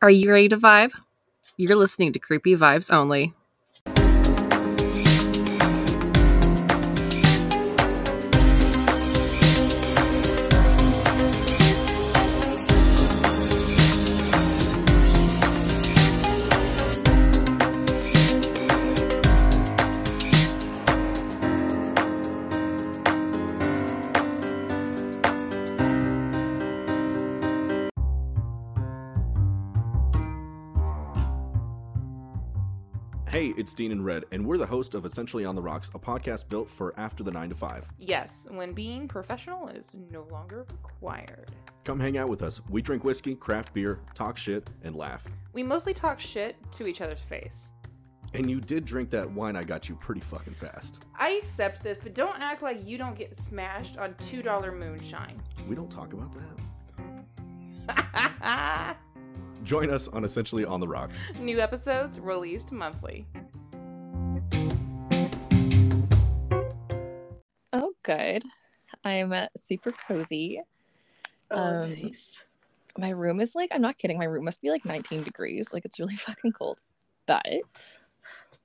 Are you ready to vibe? You're listening to Creepy Vibes Only. It's Dean and Red, and we're the host of Essentially on the Rocks, a podcast built for after the 9 to 5. Yes, when being professional is no longer required. Come hang out with us. We drink whiskey, craft beer, talk shit, and laugh. We mostly talk shit to each other's face. And you did drink that wine I got you pretty fucking fast. I accept this, but don't act like you don't get smashed on $2 moonshine. We don't talk about that. Join us on Essentially on the Rocks. New episodes released monthly. Oh, good. I'm uh, super cozy. Oh, Um, nice. My room is like, I'm not kidding. My room must be like 19 degrees. Like, it's really fucking cold. But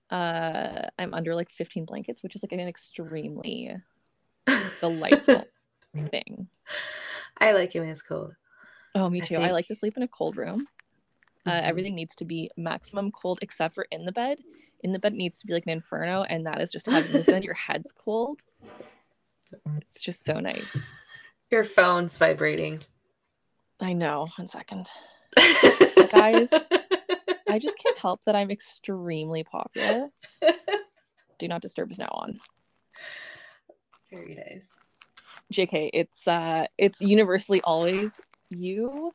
uh, I'm under like 15 blankets, which is like an extremely delightful thing. I like it when it's cold. Oh, me too. I like to sleep in a cold room. Uh, Mhm. everything needs to be maximum cold except for in the bed. In the bed needs to be like an inferno, and that is just having then your head's cold. It's just so nice. Your phone's vibrating. I know. One second. Guys. I just can't help that I'm extremely popular. Do not disturb is now on. Very nice. JK, it's uh it's universally always you,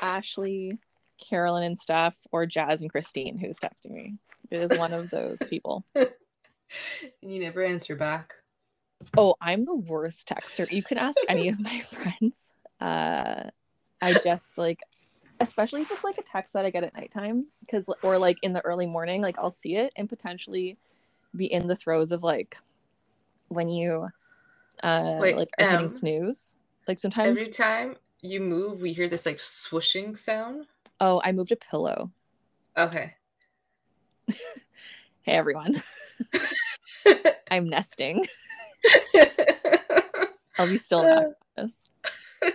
Ashley, Carolyn and Steph, or Jazz and Christine who's texting me. Is one of those people. And you never answer back. Oh, I'm the worst texter. You can ask any of my friends. Uh I just like especially if it's like a text that I get at nighttime because or like in the early morning, like I'll see it and potentially be in the throes of like when you uh Wait, like are hitting um, snooze. Like sometimes Every time you move, we hear this like swooshing sound. oh, I moved a pillow. Okay. Hey everyone. I'm nesting. I'll be still for This.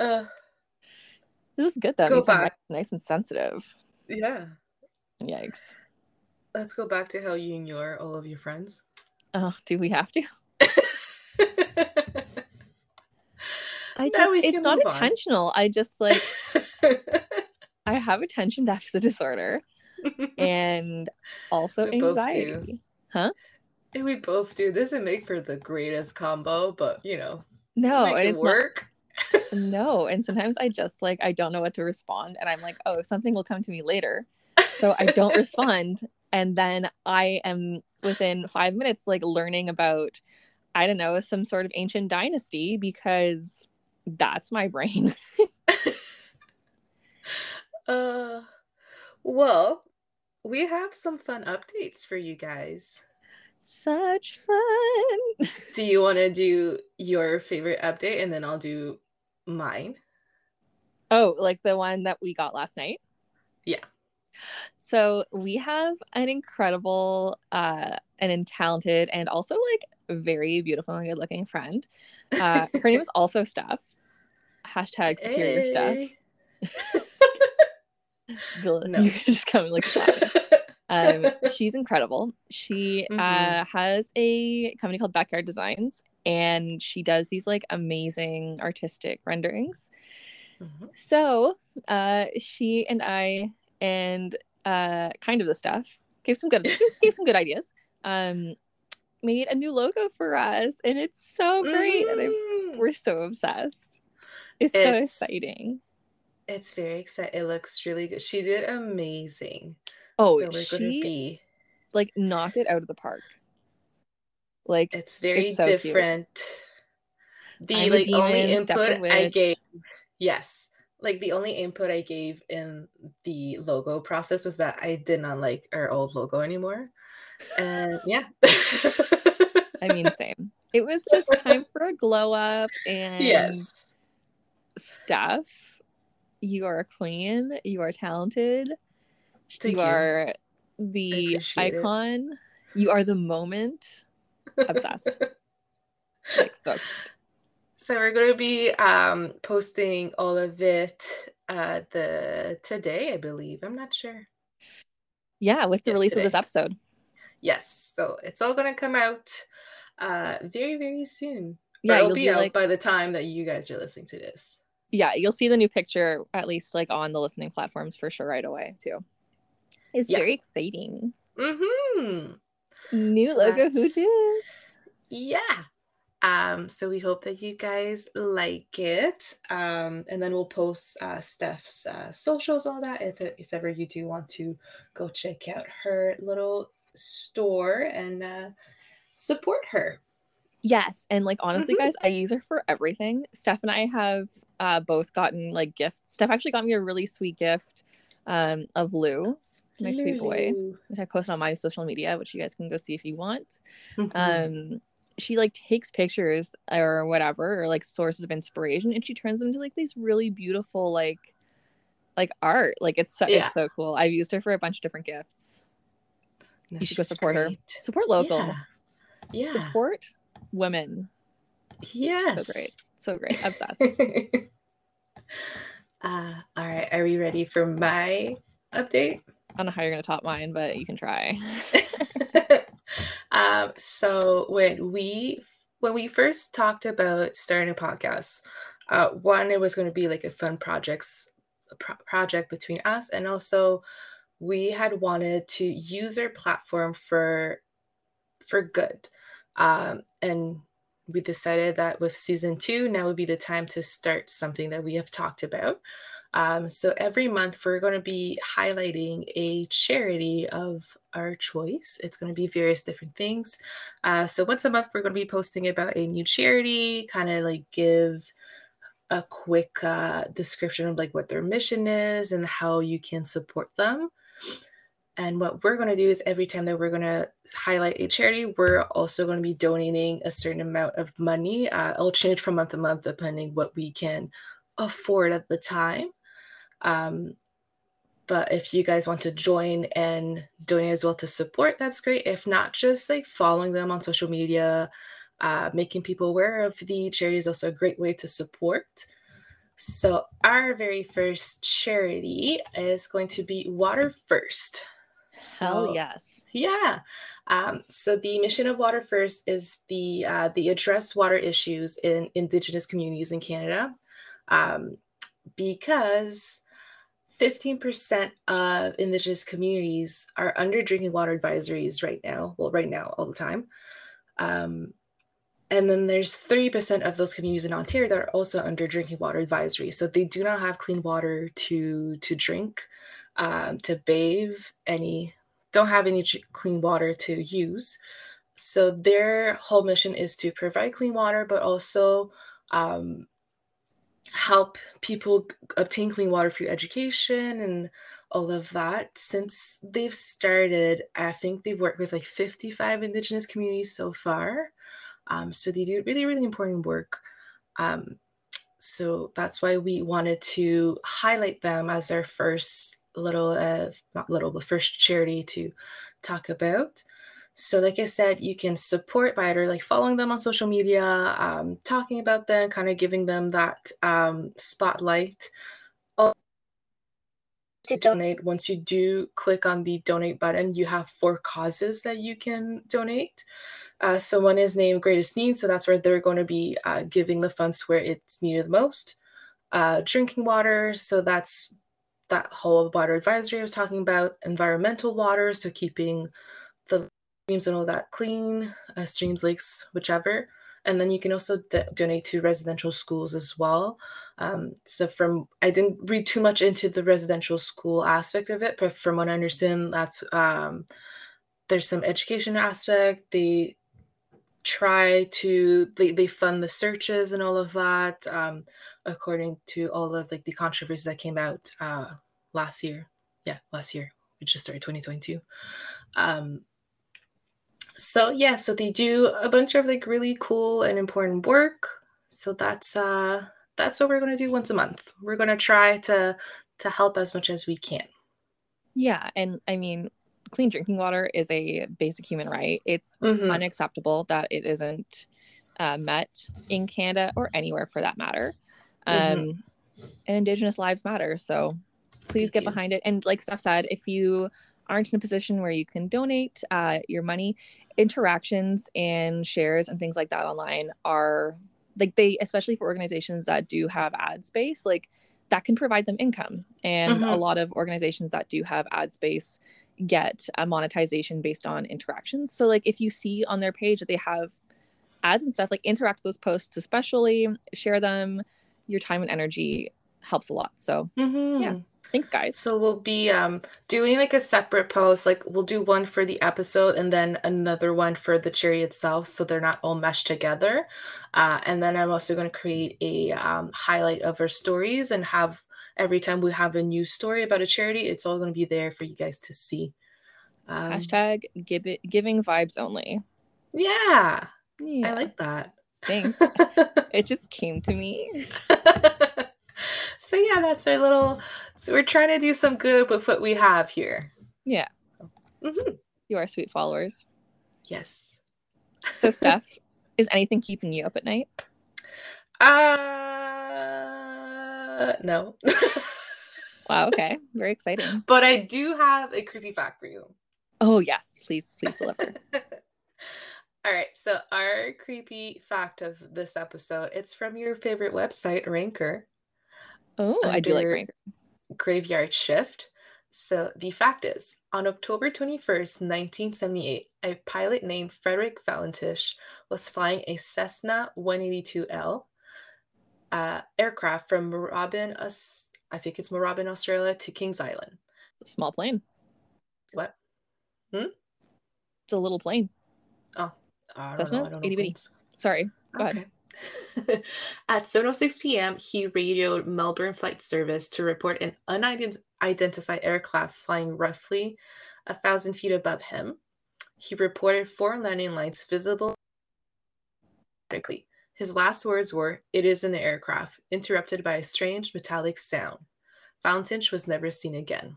uh, This is good though. Go back. nice and sensitive. yeah. Yikes. Let's go back to how you ignore all of your friends. Oh, do we have to? I just it's not intentional. I just like I have attention deficit disorder and also We anxiety. And we both do. This doesn't make for the greatest combo, but you know, No, make and it it's work. not no. And sometimes I just like I don't know what to respond and I'm like, oh, something will come to me later. So I don't respond. And then I am within five minutes like learning about, I don't know, some sort of ancient dynasty because that's my brain. Uh, well, we have some fun updates for you guys. Such fun. Do you want to do your favorite update and then I'll do mine? Oh, like the one that we got last night? Yeah. So we have an incredible uh and talented and also like very beautiful and good looking friend. Uh her name is also Steph. Hashtag superior. Hey. No. You're just coming like um she's incredible she uh Mhm. has a company called backyard designs and she does these like amazing artistic renderings Mhm. so uh she and i and uh kind of the staff gave some good gave some good ideas um made a new logo for us and it's so great and I'm, Mm. we're so obsessed it's so exciting It's very exciting. It looks really good. She did amazing. oh so we're gonna be. like knocked it out of the park like It's very It's so cute. different. The I'm like only demon, a input I gave, yes, like the only input I gave in the logo process was that I did not like our old logo anymore, and yeah, I mean, same. It was just time for a glow up and yes, Steph. You are a queen. You are talented. Thank you, you. are the appreciate it. icon. You are the moment. Obsessed. Like so obsessed. So we're going to be um, posting all of it uh, the today, I believe. I'm not sure. Yeah, with the release of this episode. Yes, so it's all going to come out uh, very, very soon. Yeah, it'll be out like by the time that you guys are listening to this. Yeah, you'll see the new picture at least like on the listening platforms for sure right away too. It's Yeah. very exciting. Mm-hmm. New So logo, who that's- dis? Yeah. Um, so we hope that you guys like it. Um, and then we'll post uh, Steph's uh, socials, all that. If if ever you do want to go check out her little store and uh, support her. Yes, and like honestly, Mhm. guys, I use her for everything. Steph and I have uh, both gotten like gifts. Steph actually got me a really sweet gift um, of Lou, my sweet boy, which I posted on my social media, which you guys can go see if you want. Mhm. Um, she like takes pictures or whatever, or like sources of inspiration, and she turns them into like these really beautiful like like art. Like it's so, Yeah. it's so cool. I've used her for a bunch of different gifts. No, you should go support her. Support local. Yeah. Yeah. Support women. Yes. So great. So great. Obsessed. uh, all right. Are we ready for my update? I don't know how you're gonna top mine, but you can try. um, so when we when we first talked about starting a podcast, uh, one it was going to be like a fun projects pro- project between us, and also we had wanted to use our platform for for good, um, and we decided that with season two, now would be the time to start something that we have talked about. Um, so every month we're going to be highlighting a charity of our choice. It's going to be various different things. Uh, so once a month we're going to be posting about a new charity, kind of like give a quick uh, description of like what their mission is and how you can support them. And what we're going to do is every time that we're going to highlight a charity, we're also going to be donating a certain amount of money. Uh, it'll change from month to month depending what we can afford at the time. Um, but if you guys want to join and donate as well to support, that's great. If not, just like following them on social media, uh, making people aware of the charity is also a great way to support. So, our very first charity is going to be Water First. Hell So- yes. yeah. Um, so the mission of Water First is the uh, the address water issues in Indigenous communities in Canada, um, because fifteen percent of Indigenous communities are under drinking water advisories right now. Well, right now, all the time. Um, and then there's 30% of those communities in Ontario that are also under drinking water advisory. So they do not have clean water to to drink, um, to bathe, any don't have any clean water to use. So their whole mission is to provide clean water, but also um, help people obtain clean water through education and all of that. Since they've started, I think they've worked with like 55 Indigenous communities so far. Um, so they do really, really important work. Um, so that's why we wanted to highlight them as our first little, uh, not little, but first charity to talk about. So, like I said, you can support by either like following them on social media, um, talking about them, kind of giving them that um, spotlight. To donate, once you do click on the donate button, you have four causes that you can donate. Uh, so one is named greatest need, so that's where they're going to be uh, giving the funds where it's needed the most. Uh, drinking water, so that's that whole water advisory I was talking about. Environmental water, so keeping the streams and all that clean, uh, streams, lakes, whichever. And then you can also d- donate to residential schools as well. Um, so from I didn't read too much into the residential school aspect of it, but from what I understand, that's um, there's some education aspect. They try to they, they fund the searches and all of that um, according to all of like the controversies that came out uh, last year yeah last year we just started 2022 um, so yeah so they do a bunch of like really cool and important work so that's uh that's what we're going to do once a month. We're going to try to to help as much as we can. Yeah, and I mean, clean drinking water is a basic human right. It's Mhm. unacceptable that it isn't uh, met in Canada or anywhere for that matter. Um, Mhm. And Indigenous lives matter. So please Thank get you. behind it. And like Steph said, if you aren't in a position where you can donate uh, your money, interactions and shares and things like that online are like they, especially for organizations that do have ad space, like that can provide them income. And a Mhm. lot of organizations that do have ad space get a monetization based on interactions. So like if you see on their page that they have ads and stuff, like interact with those posts, especially share them. Your time and energy helps a lot. So Mhm. Yeah. thanks, guys. So we'll be um doing like a separate post. Like we'll do one for the episode and then another one for the charity itself, so they're not all meshed together. Uh, and then I'm also going to create a um, highlight of our stories and have every time we have a new story about a charity, it's all going to be there for you guys to see. Um, Hashtag give it giving vibes only. Yeah, Yeah, I like that. thanks. it just came to me. so yeah, that's our little. So we're trying to do some good with what we have here. Yeah. Mhm. You are sweet followers. Yes. So Steph, is anything keeping you up at night? Uh, no. Wow, okay. Very exciting. but I do have a creepy fact for you. Oh yes, please, please deliver. All right, so our creepy fact of this episode, it's from your favorite website, Ranker. Oh, I do like graveyard shift. So the fact is, on October 21st, 1978, a pilot named Frederick Valentich was flying a Cessna 182L uh, aircraft from Moorabbin, Aus- I think it's Moorabbin, Australia, to Kings Island. Small plane. What? Hmm? It's a little plane. Oh, I don't Cessnas? know. I don't know Itty bitty. planes. Sorry. Go ahead. At 7:06 p.m., he radioed Melbourne Flight Service to report an unidentified aircraft flying roughly a thousand feet above him. He reported four landing lights visible. His last words were, "It is an aircraft," interrupted by a strange metallic sound. Valentich was never seen again.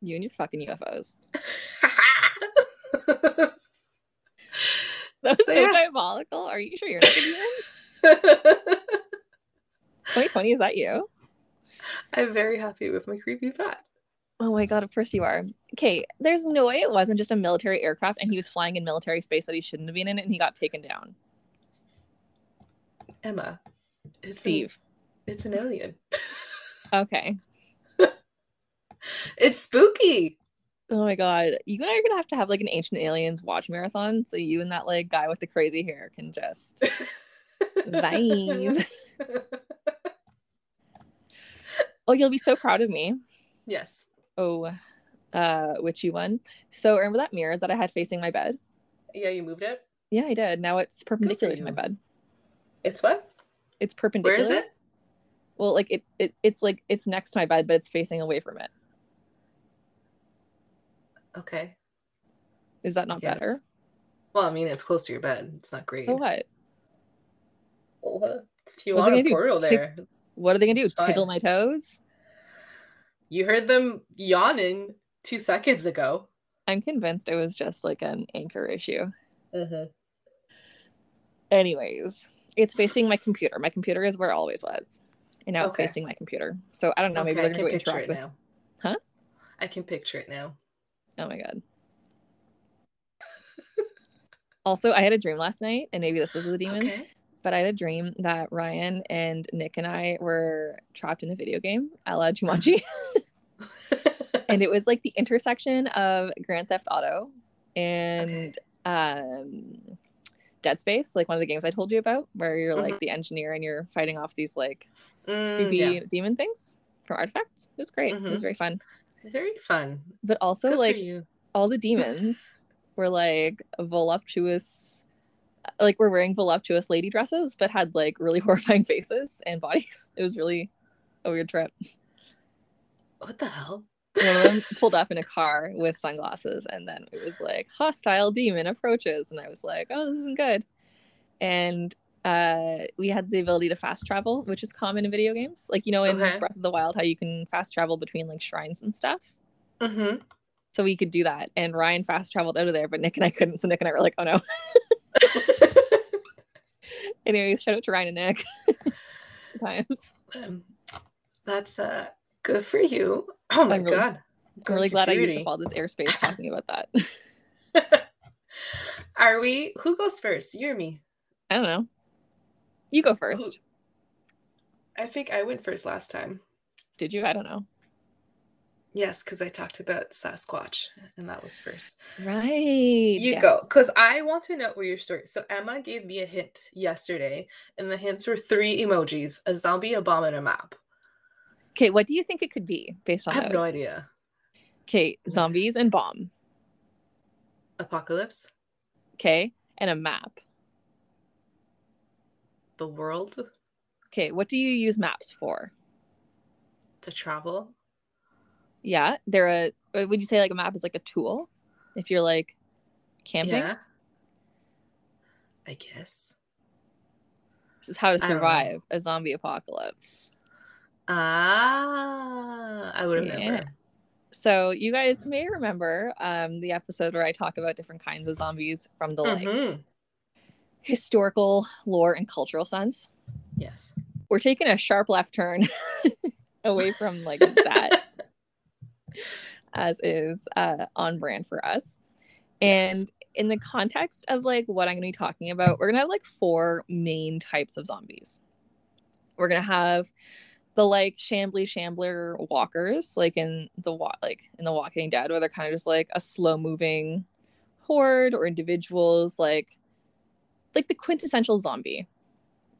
You and your fucking UFOs. That's So, so, yeah. diabolical. Are you sure you're not in? 2020, is that you? I'm very happy with my creepy fact. Oh my god, of course you are. Okay, there's no way it wasn't just a military aircraft and he was flying in military space that he shouldn't have been in and he got taken down. Emma, it's Steve. An, it's an alien. Okay. It's spooky. Oh my god. You and I are gonna have to have like an ancient aliens watch marathon so you and that like guy with the crazy hair can just vibe. Oh, you'll be so proud of me. yes. Oh, uh, witchy one. So remember that mirror that I had facing my bed? Yeah, you moved it. Yeah, I did. Now it's perpendicular to my bed. It's what? It's perpendicular. is it? Well, like it, it it's like it's next to my bed, but it's facing away from it. Okay. Is that not Yes. better? Well, I mean, it's close to your bed. It's not great. So what? Well, If you What's it want a portal Tick- there, What are they gonna do? Tickle my toes? you heard them yawning two seconds ago. I'm convinced it was just like an anchor issue. Mm-hmm. Anyways, it's facing my computer. My computer is where it always was. And now it's facing my computer. So I don't know, maybe okay, I they're can gonna go picture interact it with now. Huh? I can picture it now. Oh my god. also, I had a dream last night, and maybe this was the demons, Okay. But I had a dream that Ryan and Nick and I were trapped in a video game, a la Jumanji. and it was like the intersection of Grand Theft Auto and um Dead Space, like one of the games I told you about, where you're like the engineer and you're fighting off these like Mm, creepy yeah. demon things from artifacts. It was great. It was Mhm. very fun. Very fun. But also Good like all the demons were like voluptuous like we were wearing voluptuous lady dresses but had like really horrifying faces and bodies. It was really a weird trip. What the hell? One of them pulled up in a car with sunglasses and then it was like hostile demon approaches and I was like, "Oh, this isn't good." And uh, we had the ability to fast travel, which is common in video games. Like you know, in Okay. Breath of the Wild, how you can fast travel between like shrines and stuff. Mm-hmm. So we could do that. And Ryan fast traveled out of there, but Nick and I couldn't. So Nick and I were like, oh no. Anyways, shout out to Ryan and Nick. Times. Um, that's uh good for you. Oh my I'm really- god. I'm really glad I used up all this airspace talking about that. Are we who goes first? You or me? I don't know. You go first. I think I went first last time. Did you? I don't know. Yes, because I talked about Sasquatch and that was first. Right. You go. Because I want to know where your story. So Emma gave me a hint yesterday, and the hints were three emojis, a zombie, a bomb, and a map. Okay, what do you think it could be based on I have those? no idea. Okay, zombies and bomb. Apocalypse, Okay, and a map. the world, Okay, what do you use maps for? to travel. Yeah, they're a. uh, Would you say like a map is like a tool? If you're like camping, Yeah. I guess. this is how to I don't know. survive a zombie apocalypse. Ah, I would have Yeah. never. So you guys may remember um, the episode where I talk about different kinds of zombies from the like Mhm. historical lore and cultural sense. Yes. We're taking a sharp left turn away from like that, as is uh, on brand for us. Yes. And in the context of like what I'm going to be talking about, we're going to have like four main types of zombies. We're going to have the like shambly shambler walkers, like in the wa- like in the Walking Dead, where they're kind of just like a slow moving horde or individuals, like like the quintessential zombie,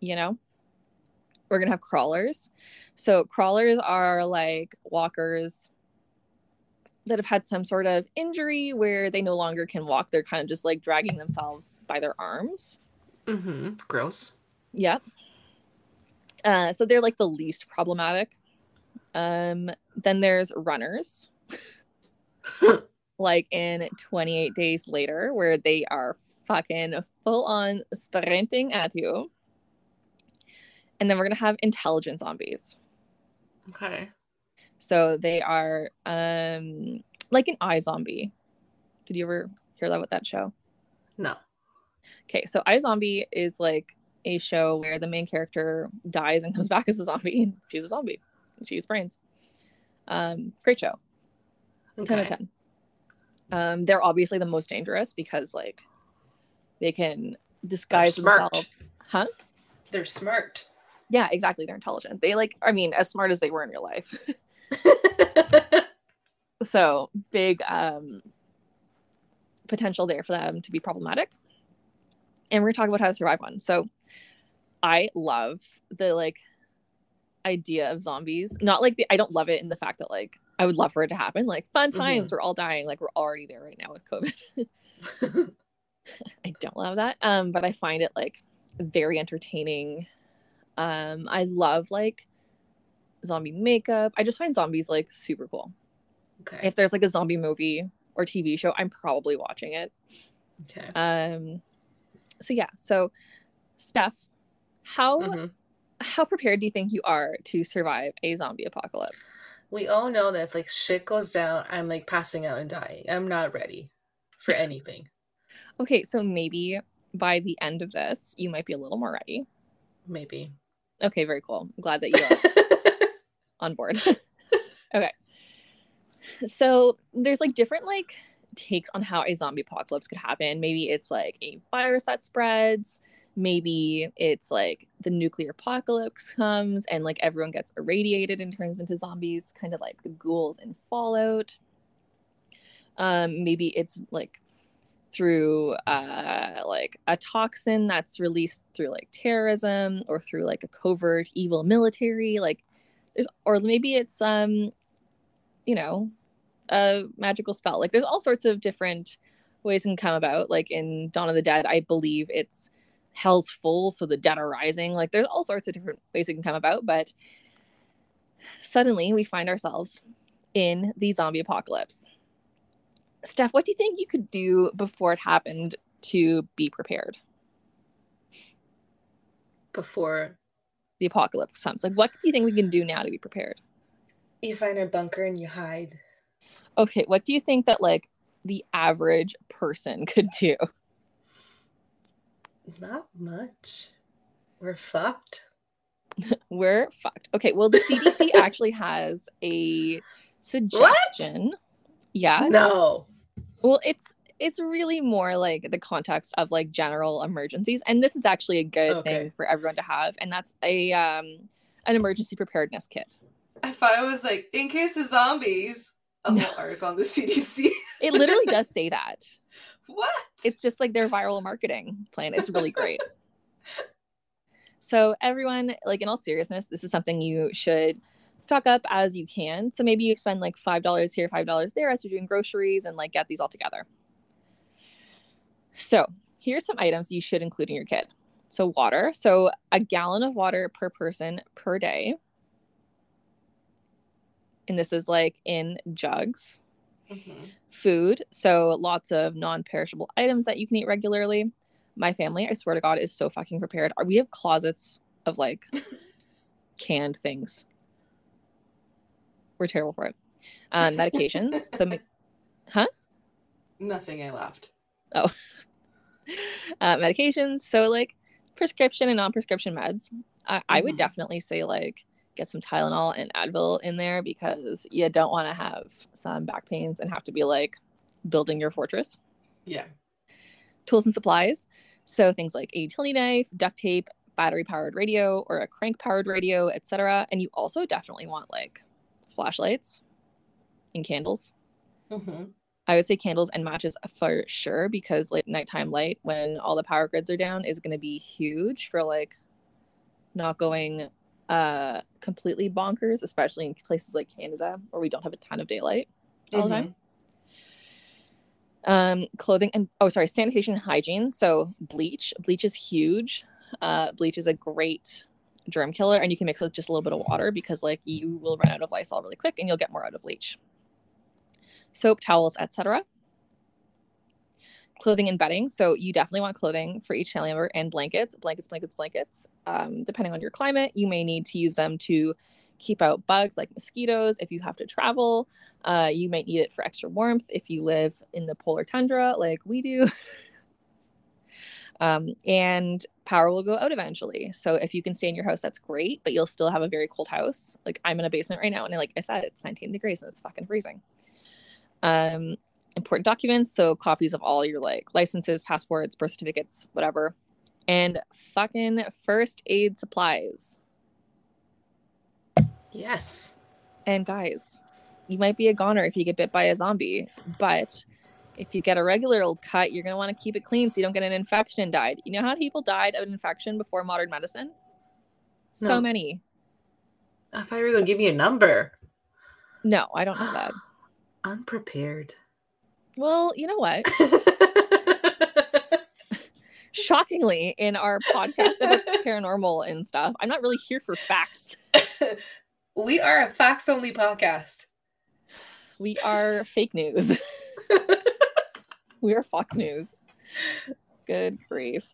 you know. We're gonna have crawlers. So crawlers are like walkers that have had some sort of injury where they no longer can walk. They're kind of just like dragging themselves by their arms. Mm-hmm. Gross. Yep. Uh, so they're like the least problematic. Um, then there's runners, like in 28 Days Later, where they are fucking full on sprinting at you. And then we're gonna have intelligent zombies. Okay. So they are um like an iZombie. Did you ever hear that with that show? No. Okay, so iZombie is like a show where the main character dies and comes back as a zombie. and She's a zombie. and She eats brains. Um, great show. 10 out of 10. Um, they're obviously the most dangerous because like they can disguise themselves. Huh? They're smart. Yeah, exactly. They're intelligent. They like, I mean, as smart as they were in real life. so big um potential there for them to be problematic. And we're gonna talk about how to survive one. So i love the like idea of zombies. Not like the i don't love it in the fact that like i would love for it to happen. Like fun times we're all dying. Like we're already there right now with covid. I don't love that. Um but i find it like very entertaining. Um i love like zombie makeup i just find zombies like super cool okay. if there's like a zombie movie or TV show, I'm probably watching it. okay. Um so yeah, so Steph, how Mhm. how prepared do you think you are to survive a zombie apocalypse? We all know that if like shit goes down, I'm like passing out and dying. I'm not ready for anything. Okay, so maybe by the end of this, you might be a little more ready. Maybe. Okay, very cool. I'm glad that you are on board. okay. So there's like different like takes on how a zombie apocalypse could happen. Maybe it's like a virus that spreads. Maybe it's like the nuclear apocalypse comes and like everyone gets irradiated and turns into zombies, kind of like the ghouls in Fallout. Um, maybe it's like through uh like a toxin that's released through like terrorism or through like a covert evil military like there's or maybe it's um you know a magical spell. Like there's all sorts of different ways it can come about. Like in dawn of the dead i believe it's hell's full so the dead are rising. Like there's all sorts of different ways it can come about but suddenly we find ourselves in the zombie apocalypse. Steph what do you think you could do before it happened to be prepared? Before the apocalypse comes? Like, what do you think we can do now to be prepared? you find a bunker and you hide. Okay, what do you think that like the average person could do? Not much. We're fucked. We're fucked. Okay, well, the CDC actually has a suggestion. Yeah. No. Well, it's it's really more like the context of like general emergencies, and this is actually a good Okay. thing for everyone to have, and that's a um an emergency preparedness kit. I thought it was like in case of zombies. A No. whole article on the CDC. It literally does say that. what? It's just like their viral marketing plan. It's really great. So everyone, like in all seriousness, this is something you should stock up as you can. So maybe you spend like five dollars here, five dollars there as you're doing groceries and like get these all together. So here's some items you should include in your kit. So water. So a gallon of water per person per day. And this is like in jugs Mhm. food. So lots of non-perishable items that you can eat regularly. My family, I swear to God, is so fucking prepared. We have closets of like canned things. We're terrible for it. Um, medications. so me- Nothing. I laughed. uh, medications. So like prescription and non-prescription meds. I, I would Mhm. definitely say like get some Tylenol and Advil in there because you don't want to have some back pains and have to be like building your fortress. Yeah. tools and supplies. So things like a utility knife, duct tape, battery powered radio or a crank powered radio, etc. And you also definitely want like flashlights and candles. hmm I would say candles and matches for sure because like nighttime light when all the power grids are down is going to be huge for like not going uh completely bonkers, especially in places like Canada where we don't have a ton of daylight all the time. Um clothing and oh sorry sanitation and hygiene. So bleach. Bleach is huge. Uh bleach is a great germ killer and you can mix it with just a little bit of water because like you will run out of lysol really quick and you'll get more out of bleach soap towels etc clothing and bedding so you definitely want clothing for each family member and blankets blankets blankets blankets um, depending on your climate you may need to use them to keep out bugs like mosquitoes if you have to travel uh, you might need it for extra warmth if you live in the polar tundra like we do. um, and power will go out eventually. So if you can stay in your house, that's great, but you'll still have a very cold house. Like I'm in a basement right now, and like I said, it's 19 degrees and it's fucking freezing. Um, important documents, so copies of all your like licenses, passports, birth certificates, whatever, and fucking first aid supplies. Yes. And guys, you might be a goner if you get bit by a zombie, but if you get a regular old cut, you're gonna want to keep it clean so you don't get an infection and died. You know how people died of an infection before modern medicine? So No. many. I thought you were gonna give me a number. No, I don't know that. Unprepared. Well, you know what? Shockingly, in our podcast about paranormal and stuff, I'm not really here for facts. we are a facts only podcast. We are fake news. we are Fox News. Good grief.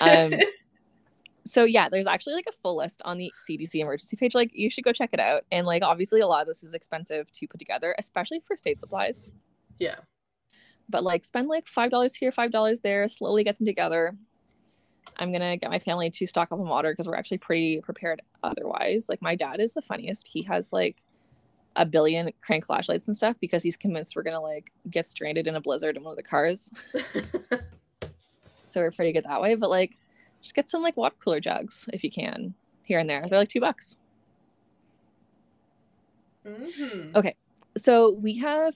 Um, so yeah, there's actually like a full list on the CDC emergency page. Like you should go check it out. And like obviously a lot of this is expensive to put together, especially for state supplies. yeah. But like spend like five dollars here, five dollars there, slowly get them together. I'm gonna get my family to stock up on water because we're actually pretty prepared otherwise. Like my dad is the funniest. He has like a billion crank flashlights and stuff because he's convinced we're gonna like get stranded in a blizzard in one of the cars. So we're pretty good that way. But like just get some like water cooler jugs if you can here and there. They're like two bucks. Mhm. Okay. So we have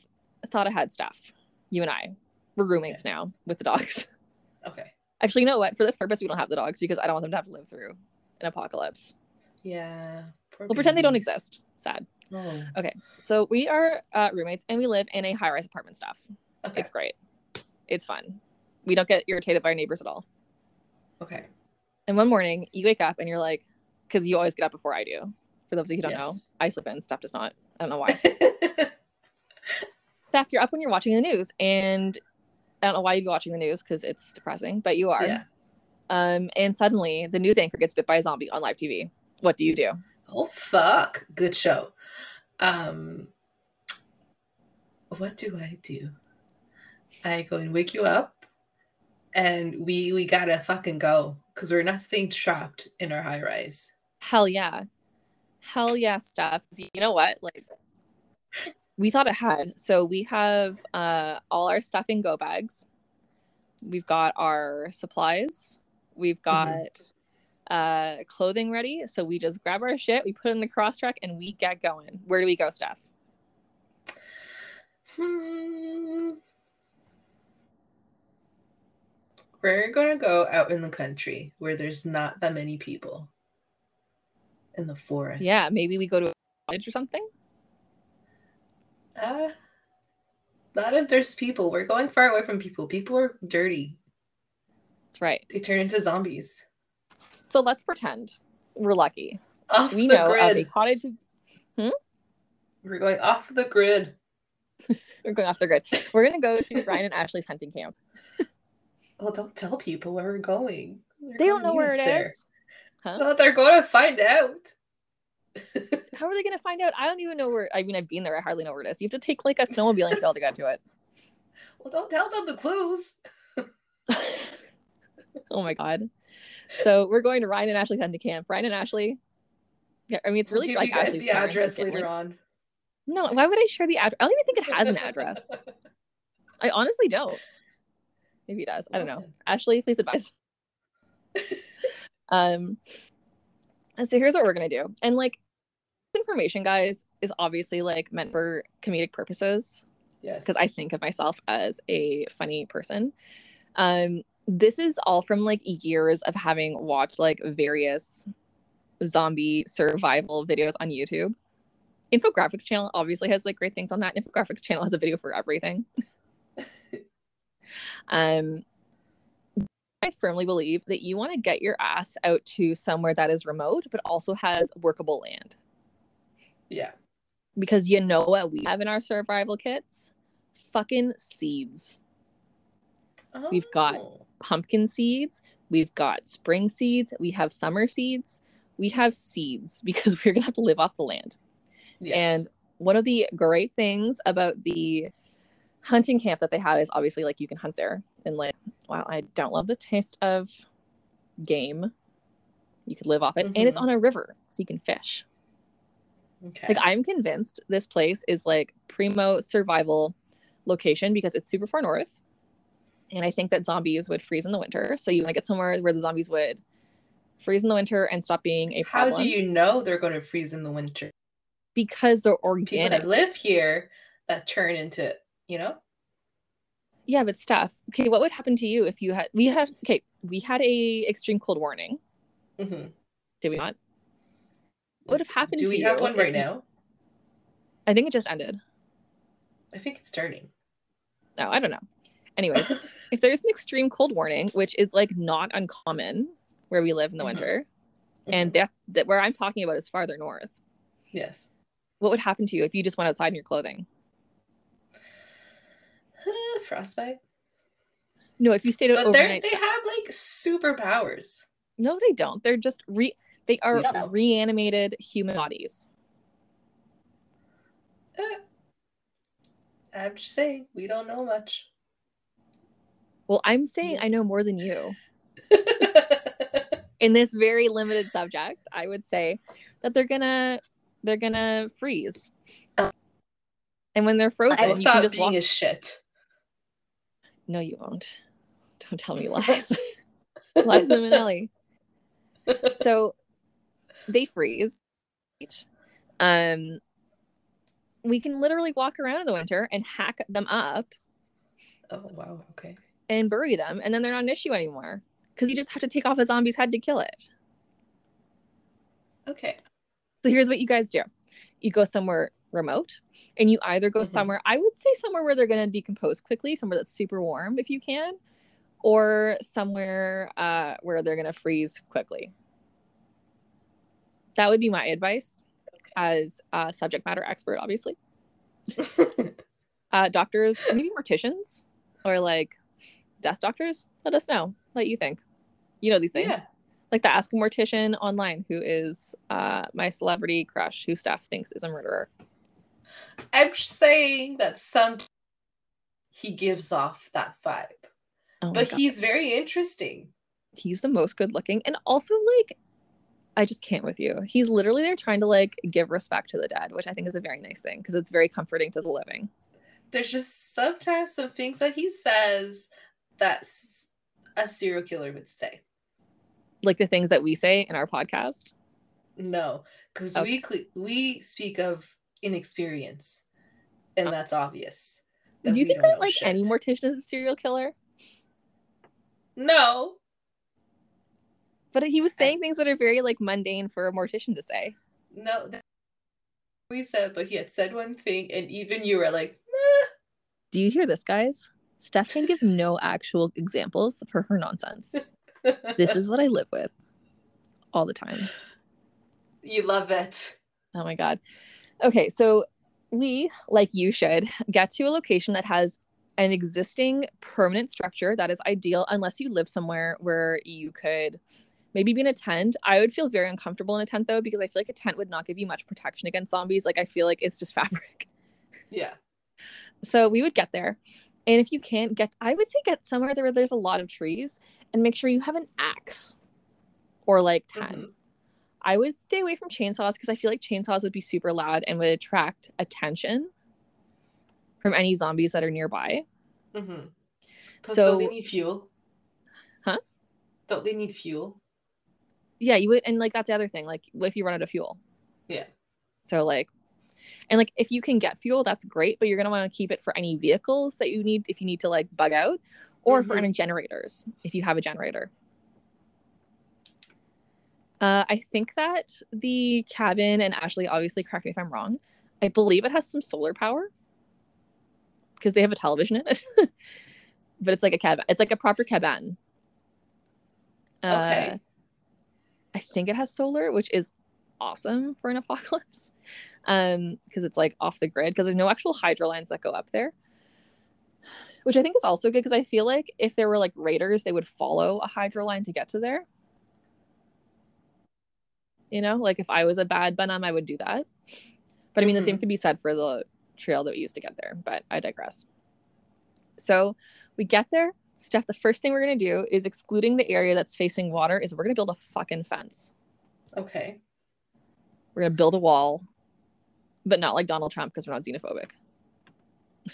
thought ahead Steph. You and I. We're roommates now with the dogs. Okay. Actually, you know what? For this purpose, we don't have the dogs because I don't want them to have to live through an apocalypse. Yeah. We'll pretend they don't exist. Sad. Oh. So we are uh, roommates and we live in a high-rise apartment Steph. Okay. It's great. It's fun. We don't get irritated by our neighbors at all. Okay. And one morning you wake up and you're like, because you always get up before I do. For those of you who don't know, I sleep in, Steph does not. I don't know why. Steph, you're up when you're watching the news, and I don't know why you'd be watching the news because it's depressing, but you are. yeah. Um, and suddenly the news anchor gets bit by a zombie on live TV. What do you do? Oh fuck. Good show. Um what do I do? I go and wake you up and we we gotta fucking go because we're not staying trapped in our high rise. Hell yeah. Hell yeah Steph. You know what? Like we thought ahead. So we have uh all our stuff in go bags. We've got our supplies. We've got uh clothing ready. So we just grab our shit, we put it in the Crosstrek and we get going. Where do we go, Steph? Hmm. We're gonna go out in the country where there's not that many people. In the forest. Yeah, maybe we go to a college or something. Uh, not if there's people. We're going far away from people. People are dirty. That's right. They turn into zombies. So let's pretend we're lucky. Off We the know of a grid. cottage. We're going off the grid. We're going off the grid. We're gonna go to Ryan and Ashley's hunting camp. Well, don't tell people where we're going. They're They don't know where it us is. there. Huh? Well, they're going to find out. How are they gonna find out? I don't even know where. I mean, I've been there. I hardly know where it is. You have to take like a snowmobiling trail to get to it. well, don't tell them the clues. oh my god. So we're going to Ryan and Ashley's hunting camp. Ryan and Ashley. Yeah, I mean, it's really Give like you guys Ashley's the address later like- on. No, why would I share the address? I don't even think it has an address. I honestly don't. Maybe it does. I don't know. Ashley, please advise. um, so here's what we're gonna do. And like this information, guys, is obviously like meant for comedic purposes Yes. because I think of myself as a funny person. Um, this is all from like years of having watched like various zombie survival videos on YouTube. Infographics channel obviously has like great things on that. Infographics channel has a video for everything. um, I firmly believe that you want to get your ass out to somewhere that is remote, but also has workable land yeah. because you know what we have in our survival kits? Fucking seeds. We've got- Oh. Pumpkin seeds, we've got spring seeds, we have summer seeds, we have seeds because we're gonna have to live off the land. Yes. And one of the great things about the hunting camp that they have is obviously like you can hunt there and like while I don't love the taste of game, you could live off it. And it's Mhm. on a river, so you can fish. okay. Like I'm convinced this place is like primo survival location because it's super far north. And I think that zombies would freeze in the winter. So you want to get somewhere where the zombies would freeze in the winter and stop being a problem. How do you know they're going to freeze in the winter? because they're organic. People that live here that turn into, you know? Yeah, but Steph, okay, what would happen to you if you had we had okay, we had a extreme cold warning, Mm-hmm. did we not? What would have happened Do to you? Do we have one right now? I think it just ended. I think it's starting. No, I don't know. Anyways, if there's an extreme cold warning, which is like not uncommon where we live in the Mhm. winter, and that that where I'm talking about is farther north. yes. What would happen to you if you just went outside in your clothing? Frostbite. No, if you stayed But they overnight. they have like superpowers. no, they don't. They're just re they are No. reanimated human bodies. Eh. I'm just saying, we don't know much. Well, I'm saying I know more than you. In this very limited subject, I would say that they're gonna they're gonna freeze. Oh. And when they're frozen, I'll you can stop just being walk. a shit. No, you won't. Don't tell me lies. Liza Minnelli. So they freeze. Um, we can literally walk around in the winter and hack them up Oh wow, okay. and bury them, and then they're not an issue anymore because you just have to take off a zombie's head to kill it. Okay. So here's what you guys do: you go somewhere remote, and you either go Mhm. somewhere. I would say somewhere where they're going to decompose quickly, somewhere that's super warm if you can, or somewhere uh, where they're going to freeze quickly. That would be my advice as a subject matter expert, obviously. Uh, doctors, maybe morticians or like death doctors, let us know what you think. You know these things. Yeah. Like the Ask a Mortician online, who is uh, my celebrity crush, who Steph thinks is a murderer. I'm saying that some he gives off that vibe. Oh but God. he's very interesting. he's the most good looking. And also, like, I just can't with you. He's literally there trying to like give respect to the dead, which I think is a very nice thing because it's very comforting to the living. There's just sometimes some things that he says that a serial killer would say. Like the things that we say in our podcast. No, because Okay. we we speak of inexperience, and Uh, that's obvious. Do you think that like any mortician is a serial killer? No, But he was saying things that are very like mundane for a mortician to say. no. That we said, but he had said one thing, and even you were like, "Meh." Do you hear this, guys? Steph can give no actual examples for her nonsense. This is what I live with all the time. you love it. Oh my God. Okay, so we, like you should, get to a location that has an existing permanent structure that is ideal unless you live somewhere where you could maybe be in a tent. I would feel very uncomfortable in a tent though, because I feel like a tent would not give you much protection against zombies. Like, I feel like it's just fabric. Yeah. So we would get there. And if you can't get, I would say get somewhere where there's a lot of trees and make sure you have an axe or like 10. Mhm. I would stay away from chainsaws because I feel like chainsaws would be super loud and would attract attention from any zombies that are nearby. Mm-hmm. So- they need fuel? Huh? Don't they need fuel? Yeah, you would, and like that's the other thing. Like, what if you run out of fuel? Yeah. So like, and like if you can get fuel, that's great, but you're gonna want to keep it for any vehicles that you need if you need to like bug out, or for Mhm. any generators if you have a generator. Uh, I think that the cabin and Ashley obviously correct me if I'm wrong. I believe it has some solar power because they have a television in it, but it's like a cabin. It's like a proper cabin. Okay. Uh, I think it has solar, which is awesome for an apocalypse. Um, because it's like off the grid because there's no actual hydro lines that go up there. Which I think is also good because I feel like if there were like raiders, they would follow a hydro line to get to there. You know, like if I was a bad Benham, I would do that. But I mean, the same Mhm. could be said for the trail that we used to get there, but I digress. So we get there. Steph, the first thing we're going to do is excluding the area that's facing water, is we're going to build a fucking fence. Okay. We're going to build a wall, but not like Donald Trump because we're not xenophobic.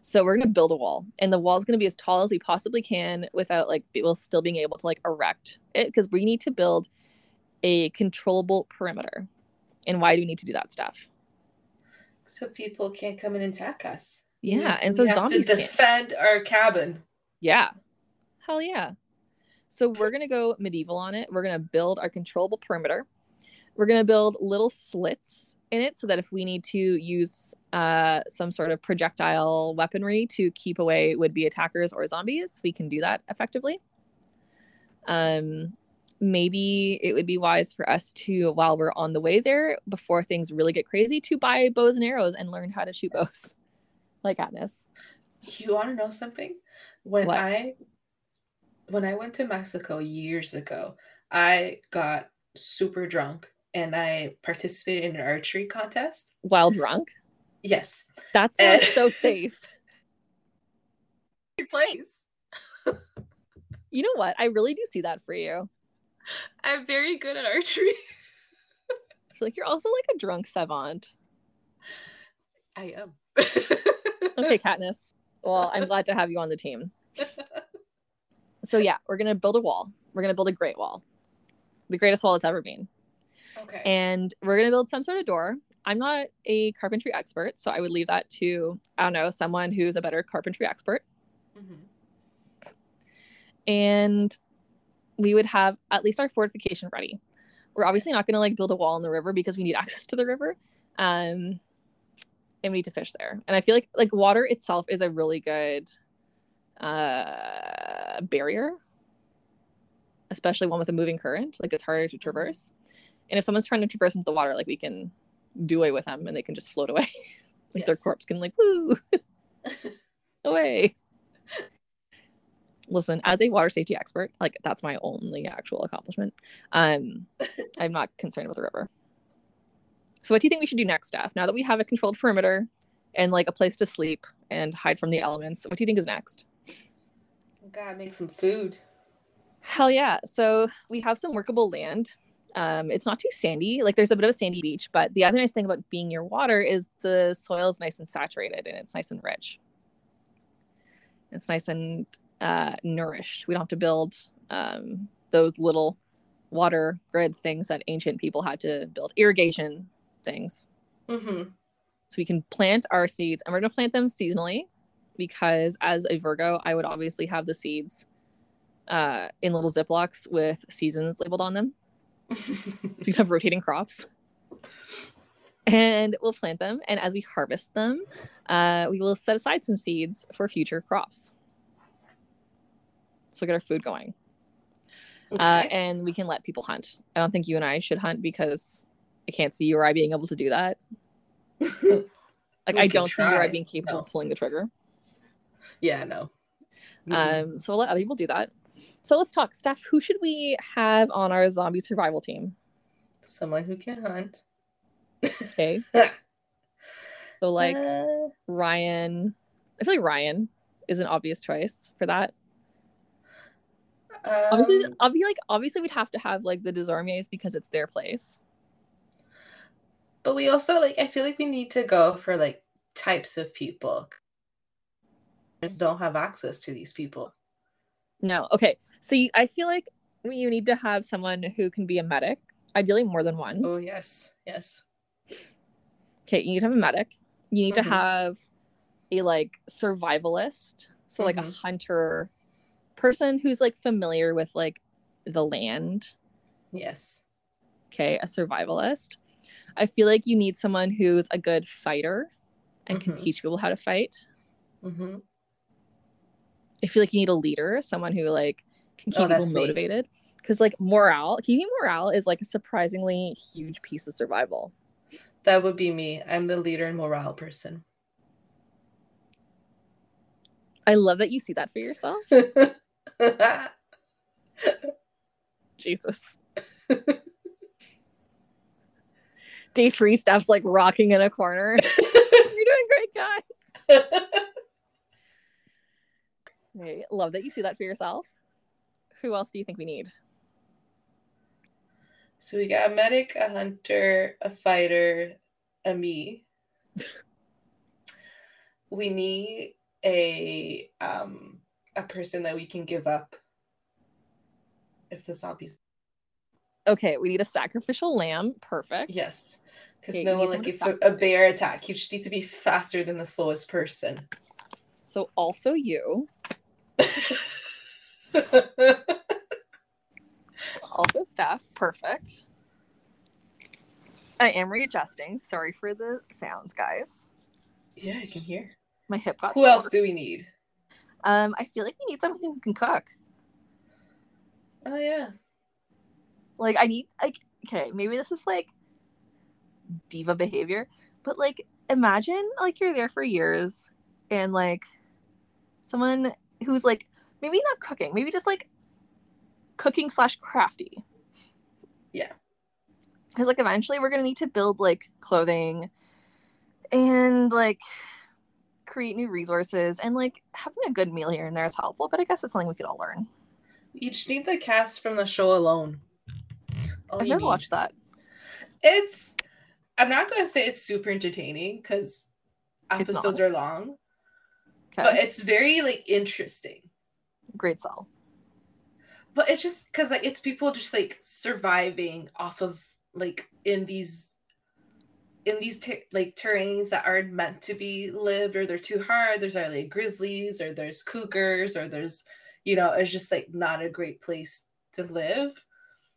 so we're going to build a wall, and the wall is going to be as tall as we possibly can without like people still being able to like erect it because we need to build a controllable perimeter. And why do we need to do that stuff? So people can't come in and attack us. Yeah, We- and so zombies to can't. defend our cabin. Yeah. Hell yeah. So we're going to go medieval on it. We're going to build our controllable perimeter. We're going to build little slits in it so that if we need to use uh, some sort of projectile weaponry to keep away would be attackers or zombies, we can do that effectively. Um, maybe it would be wise for us to, while we're on the way there, before things really get crazy, to buy bows and arrows and learn how to shoot bows, like Katniss. You want to know something? When What? I when I went to Mexico years ago, I got super drunk and I participated in an archery contest. While drunk, Yes. that's not so safe. Place. You know what? I really do see that for you. I'm very good at archery. I feel like you're also like a drunk savant. I am. Okay, Katniss. Well, I'm glad to have you on the team. So yeah, we're gonna build a wall. We're gonna build a great wall, the greatest wall that's ever been, okay. and we're gonna build some sort of door. I'm not a carpentry expert, so I would leave that to I don't know someone who's a better carpentry expert. Mhm. and we would have at least our fortification ready. We're obviously not going to like build a wall in the river because we need access to the river, um, and we need to fish there. And I feel like like water itself is a really good uh, barrier, especially one with a moving current. Like it's harder to traverse, and if someone's trying to traverse into the water, like we can do away with them and they can just float away. like their corpse can like woo away. Listen, as a water safety expert, like that's my only actual accomplishment. Um, I'm not concerned with the river. So, what do you think we should do next, Steph? Now that we have a controlled perimeter and like a place to sleep and hide from the elements, what do you think is next? Gotta make some food. Hell yeah. So we have some workable land. Um, it's not too sandy. Like there's a bit of a sandy beach, but the other nice thing about being near water is the soil is nice and saturated and it's nice and rich. It's nice and uh, nourished. We don't have to build um, those little water grid things that ancient people had to build, irrigation things. Mm-hmm. So we can plant our seeds and we're going to plant them seasonally because as a Virgo, I would obviously have the seeds uh, in little Ziplocs with seasons labeled on them. You have rotating crops. And we'll plant them. And as we harvest them, uh, we will set aside some seeds for future crops. So get our food going. Uh, and we can let people hunt. I don't think you and I should hunt because I can't see you or I being able to do that. Like I don't see you or I being capable No. of pulling the trigger. yeah, no. Mhm. Um, so we'll let other people do that. So let's talk. Steph, who should we have on our zombie survival team? Someone who can hunt. Okay. So like Uh, Ryan. I feel like Ryan is an obvious choice for that. Obviously, um, I'll be like, obviously, we'd have to have like the Desormiers because it's their place. but we also like. I feel like we need to go for like types of people. Just don't have access to these people. No, okay. So you, I feel like you need to have someone who can be a medic, ideally more than one. Oh yes, yes. Okay, you need to have a medic. You need Mhm. to have a like survivalist, so like a Mhm. hunter person who's like familiar with like the land. Yes. Okay, a survivalist. I feel like you need someone who's a good fighter and can Mhm. teach people how to fight. Mm-hmm. I feel like you need a leader, someone who like can Oh, keep people motivated. Because like morale, keeping morale is like a surprisingly huge piece of survival. That would be me. I'm the leader and morale person. I love that you see that for yourself. Jesus. Day three, Steph's like rocking in a corner. You're doing great, guys. Okay, love that you see that for yourself. Who else do you think we need? so we got a medic, a hunter, a fighter, a me. we need a um a person that we can give up if the zombies Okay, we need a sacrificial lamb. Perfect. yes because Okay, no one like if someone a, bear attack you just need to be faster than the slowest person So also you, also Steph. Perfect. I am readjusting. Sorry for the sounds, guys. yeah i can hear My hip got. who else do we need Um, I feel like we need someone who can cook. oh yeah Like I need like okay, maybe this is like diva behavior, but like imagine like you're there for years and like someone who's like maybe not cooking, maybe just like cooking slash crafty. Yeah. Because like eventually we're gonna need to build like clothing and like create new resources and like having a good meal here and there is helpful, but I guess it's something we could all learn. you just need the cast from the show alone All I've never need. watched that. it's i'm not going to say it's super entertaining because episodes are long Okay. but it's very like interesting Great sell. but it's just because like it's people just like surviving off of like in these in these ter- like terrains that aren't meant to be lived or they're too hard there's either like grizzlies or there's cougars or there's you know it's just like not a great place to live.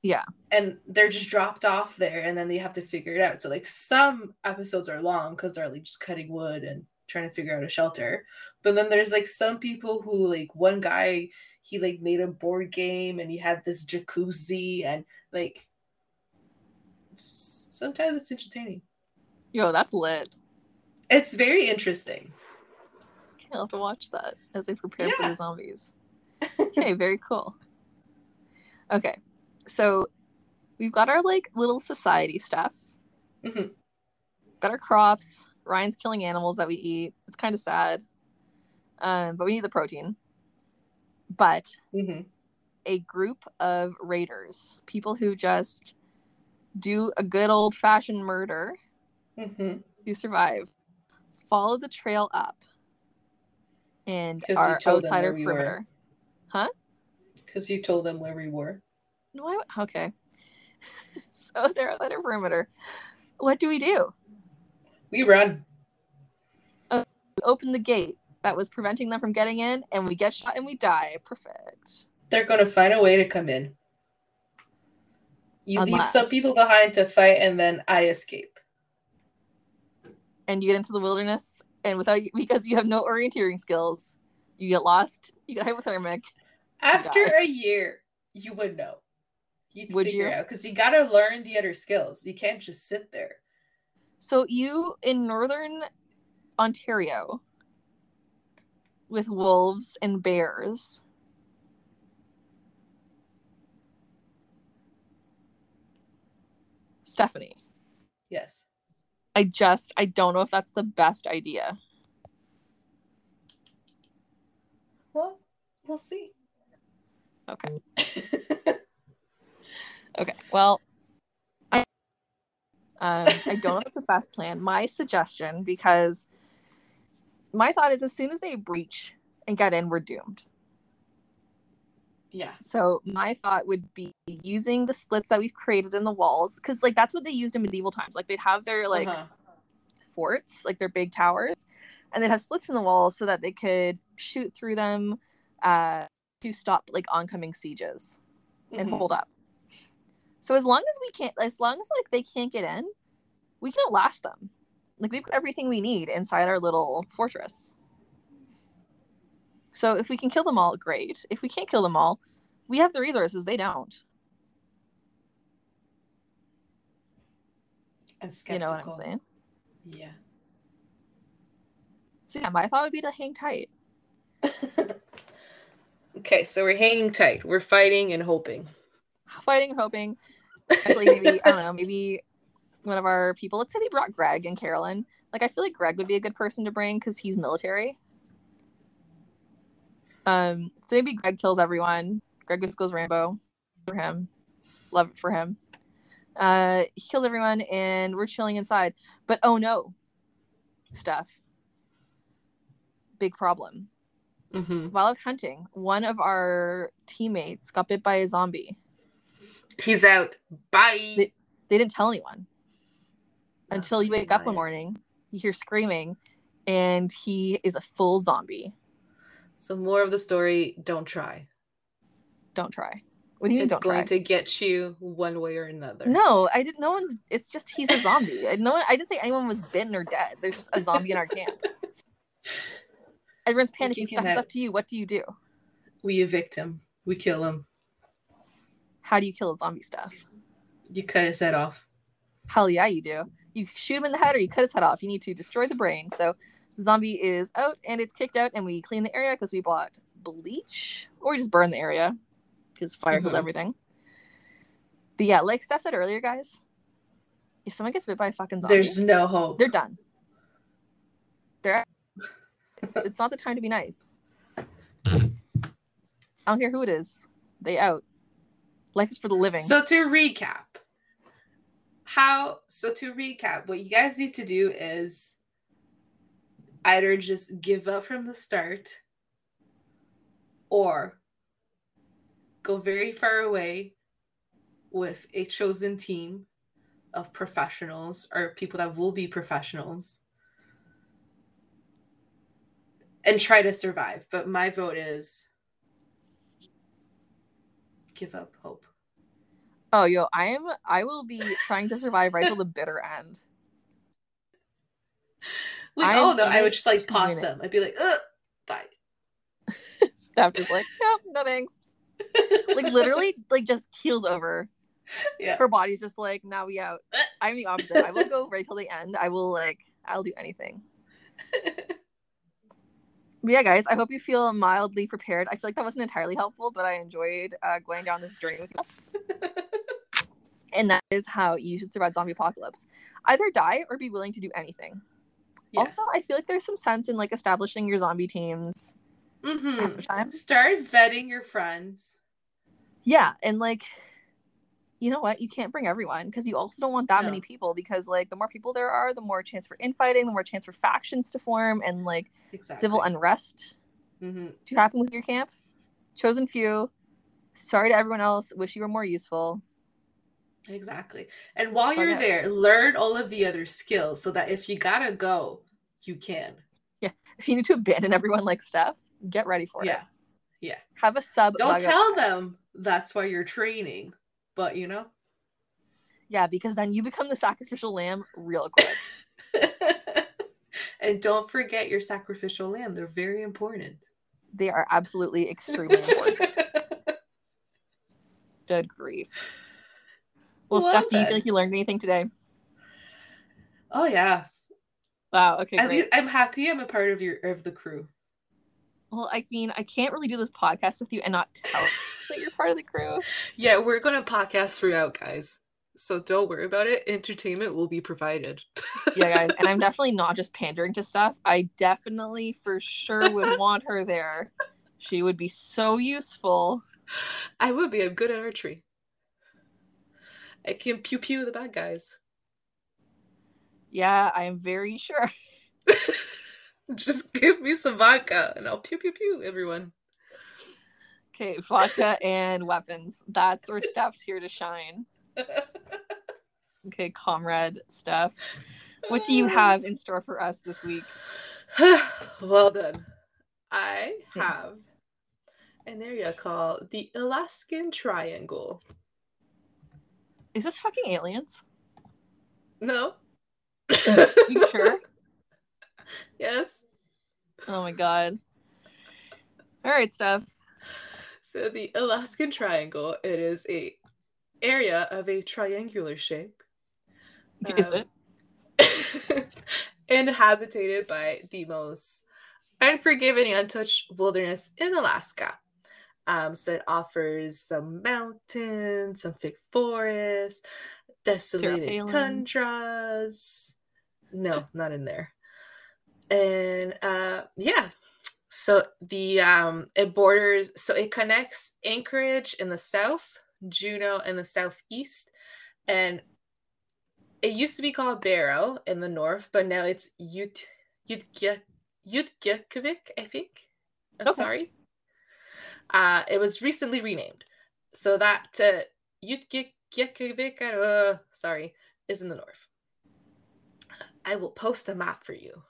Yeah. and they're just dropped off there and then they have to figure it out. So like some episodes are long because they're like just cutting wood and trying to figure out a shelter. But then there's like some people who like one guy he like made a board game and he had this jacuzzi and like sometimes it's entertaining Yo, that's lit. it's very interesting I'll have to watch that as they prepare for the zombies. okay, very cool. Okay, so we've got our like little society stuff. Mhm. Got our crops. Ryan's killing animals that we eat. It's kind of sad, um, but we need the protein. But hmm a group of raiders, people who just do a good old fashioned murder hmm to survive, follow the trail up, and 'Cause you are told them our we were. perimeter. Huh? Because you told them where we were. No, I, okay. so they're outside our perimeter. What do we do? We run. We open the gate that was preventing them from getting in, and we get shot and we die. Perfect. They're going to find a way to come in. You leave some people behind to fight, and then I escape. And you get into the wilderness, and without because you have no orienteering skills, you get lost. You get hypothermic. After a year, you would know. You'd Would figure you? out because you got to learn the other skills. You can't just sit there. So you in northern Ontario with wolves and bears. Stephanie, Yes. I just I don't know if that's the best idea. Well, we'll see. Okay. Okay. Well, I um I don't know if the best plan. My suggestion, because my thought is as soon as they breach and get in, we're doomed. Yeah. So my thought would be using the slits that we've created in the walls, because like that's what they used in medieval times. Like they'd have their like Uh-huh. forts, like their big towers, and they'd have slits in the walls so that they could shoot through them uh, to stop like oncoming sieges and Mhm. hold up. So as long as we can't, as long as like they can't get in, we can outlast them. Like we've got everything we need inside our little fortress. So if we can kill them all, great. If we can't kill them all, we have the resources. They don't. I'm You know what I'm saying? Yeah. So yeah, my thought would be to hang tight. okay, so we're hanging tight. We're fighting and hoping. Fighting, and hoping. Actually, maybe I don't know. Maybe one of our people. Let's say we brought Greg and Carolyn. Like I feel like Greg would be a good person to bring because he's military. Um, so maybe Greg kills everyone. Greg just goes Rambo for him. Love it for him. Uh, he kills everyone, and we're chilling inside. But oh no, Steph. Big problem. Mm-hmm. While out hunting, one of our teammates got bit by a zombie. He's out. Bye. They- They didn't tell anyone until you wake up one morning. You hear screaming, and he is a full zombie. So more of the story. Don't try. Don't try. What do you mean? It's Don't going try? to get you one way or another. No, I didn't. No one's. It's just he's a zombie. I- no one. I didn't say anyone was bitten or dead. There's just a zombie in our camp. Everyone's panicking. Steph. It's up to you. What do you do? We evict him. We kill him. How do you kill a zombie Steph? You cut his head off. Hell yeah, you do. You shoot him in the head or you cut his head off. You need to destroy the brain. So zombie is out and it's kicked out, and we clean the area because we bought bleach or we just burn the area because fire kills Mhm. everything. But yeah, like Steph said earlier, guys, if someone gets bit by a fucking zombie, There's no hope. they're done. They're it's not the time to be nice. I don't care who it is. They out. Life is for the living. So to recap, how so to recap, what you guys need to do is either just give up from the start or go very far away with a chosen team of professionals or people that will be professionals and try to survive. But my vote is give up hope. Oh, yo, I am. I will be trying to survive right till the bitter end. Like, oh no, I would just like pause them. I'd be like, Ugh, bye. Steph just like, no, no thanks. Like literally, like just keels over. yeah. Her body's just like, now we out. I'm the opposite. I will go right till the end. I will like, I'll do anything. But yeah, guys, I hope you feel mildly prepared. I feel like that wasn't entirely helpful, but I enjoyed uh, going down this journey with you. and that is how you should survive zombie apocalypse. Either die or be willing to do anything. Yeah. Also, I feel like there's some sense in like establishing your zombie teams Mhm. Start vetting your friends. Yeah, and like you know what? You can't bring everyone because you also don't want that many people because like the more people there are, the more chance for infighting, the more chance for factions to form and like Exactly. civil unrest Mhm. to happen with your camp. Chosen few. Sorry to everyone else. Wish you were more useful. Exactly. And while you're Okay. there, learn all of the other skills so that if you gotta go, you can. Yeah. If you need to abandon everyone like Steph, get ready for Yeah. it. Yeah. Yeah. Have a sub. Don't up. tell them that's why you're training, but you know. Yeah, because then you become the sacrificial lamb real quick. and don't forget your sacrificial lamb. They're very important. they are absolutely extremely important. Good grief. Well, Well Steph, do you feel like you learned anything today? oh yeah. Wow. Okay. At Great. least I'm happy I'm a part of your of the crew. Well, I mean, I can't really do this podcast with you and not tell that you're part of the crew. Yeah, we're gonna podcast throughout, guys. So don't worry about it. Entertainment will be provided. Yeah, guys. And I'm definitely not just pandering to Steph. I definitely, for sure, would want her there. She would be so useful. I would be. I'm good at archery. I can pew pew the bad guys. Yeah, I am very sure. Just give me some vodka and I'll pew pew pew everyone. Okay, vodka and weapons. That's where Steph's here to shine. Okay, comrade Steph. What do you have in store for us this week? well done. I Hmm. have an area called the Alaskan Triangle. Is this fucking aliens? No. You sure? yes. Oh my god. All right, Steph. So the Alaskan Triangle, it is a area of a triangular shape. Is Um, it? inhabited by the most unforgiving untouched wilderness in Alaska. Um, so it offers some mountains, some thick forests, desolated tundras. No, not in there. And uh, yeah, so the um, it borders, so it connects Anchorage in the south, Juneau in the southeast, and it used to be called Barrow in the north, but now it's Ut Utgek I think. I'm Okay. sorry. Uh, it was recently renamed. So that uh, sorry, is in the north. I will post a map for you,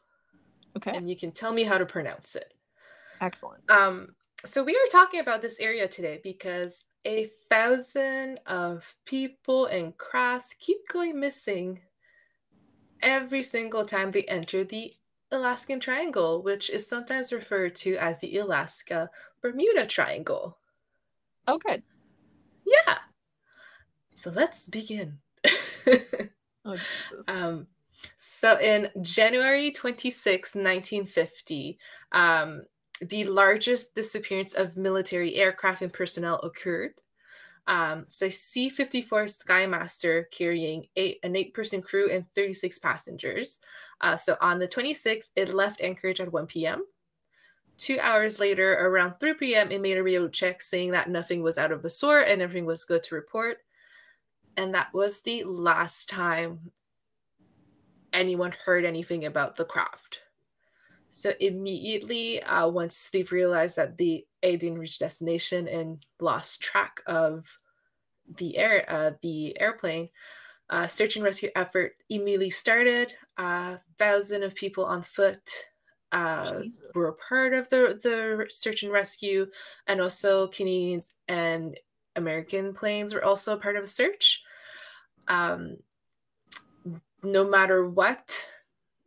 Okay. and you can tell me how to pronounce it. Excellent. Um, so we are talking about this area today because a thousand of people and crafts keep going missing every single time they enter the Alaskan Triangle, which is sometimes referred to as the Alaska Bermuda Triangle. Oh, good. Yeah. So let's begin. Oh, Jesus. Um, so in January 26, 1950, um, the largest disappearance of military aircraft and personnel occurred. Um, so C 54 Skymaster carrying eight, an eight person crew and 36 passengers. Uh, so on the 26th, it left Anchorage at 1 p.m. Two hours later, around 3 p.m., it made a radio check saying that nothing was out of the sort and everything was good to report. And that was the last time anyone heard anything about the craft. So immediately, uh, once they've realized that the A didn't reach destination and lost track of the air, uh, the airplane, uh, search and rescue effort immediately started. A thousand of people on foot uh, were a part of the the search and rescue, and also Canadians and American planes were also a part of the search. Um, no matter what,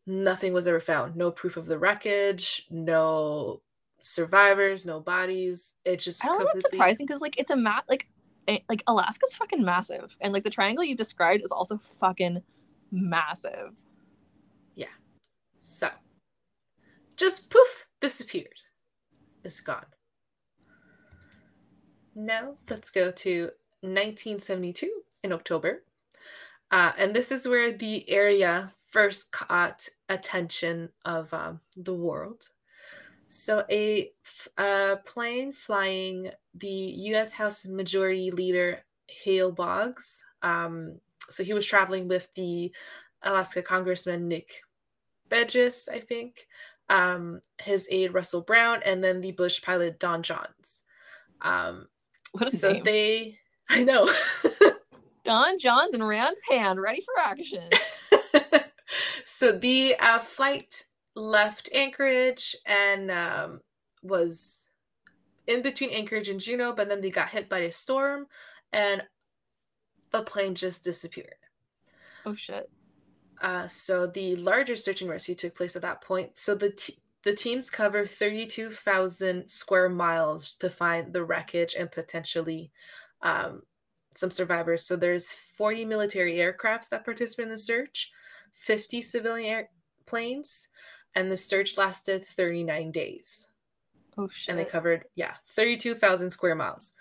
nothing was ever found. No proof of the wreckage, no survivors, no bodies. It just I don't know. It's completely- surprising because like it's a map. Like, eh, like Alaska's fucking massive, and like the triangle you described is also fucking massive. Yeah. So, just poof, disappeared. Is gone. Now let's go to 1972 in October. Uh, and this is where the area first caught attention of um, the world. So, a, a plane flying the U.S. House Majority Leader Hale Boggs. Um, so, he was traveling with the Alaska Congressman Nick Begich, I think, um, his aide Russell Brown, and then the Bush pilot Don Jonz. Um, What a so name. they, I know. Don Johns and Rand Pan ready for action. so the uh, flight left Anchorage and um, was in between Anchorage and Juneau, but then they got hit by a storm and the plane just disappeared. Oh shit. Uh, so the larger search and rescue took place at that point. So the t- the teams cover 32,000 square miles to find the wreckage and potentially um, some survivors. So there's 40 military aircrafts that participate in the search, 50 civilian airplanes, and the search lasted 39 days. Oh shit. And they covered, yeah, 32,000 square miles.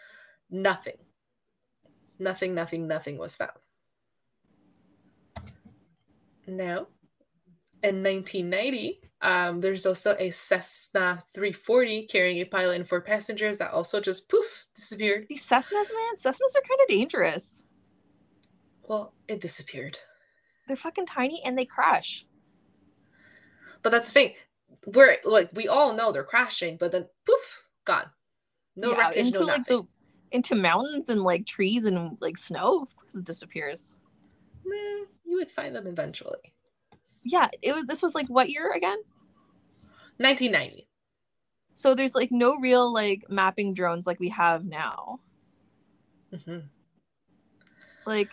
Nothing. Nothing, nothing, nothing was found. Now, in 1990, um, there's also a Cessna 340 carrying a pilot and four passengers that also just poof disappeared. These Cessnas, man, Cessnas are kind of dangerous. Well, it disappeared. They're fucking tiny and they crash. But that's the thing. We're like we all know they're crashing, but then poof, gone. No Yeah, wreckage, into no like nothing. the into mountains and like trees and like snow. Of course, it disappears. You would find them eventually. Yeah, it was. This was like what year again? 1990. So there's like no real like mapping drones like we have now. Mhm. Like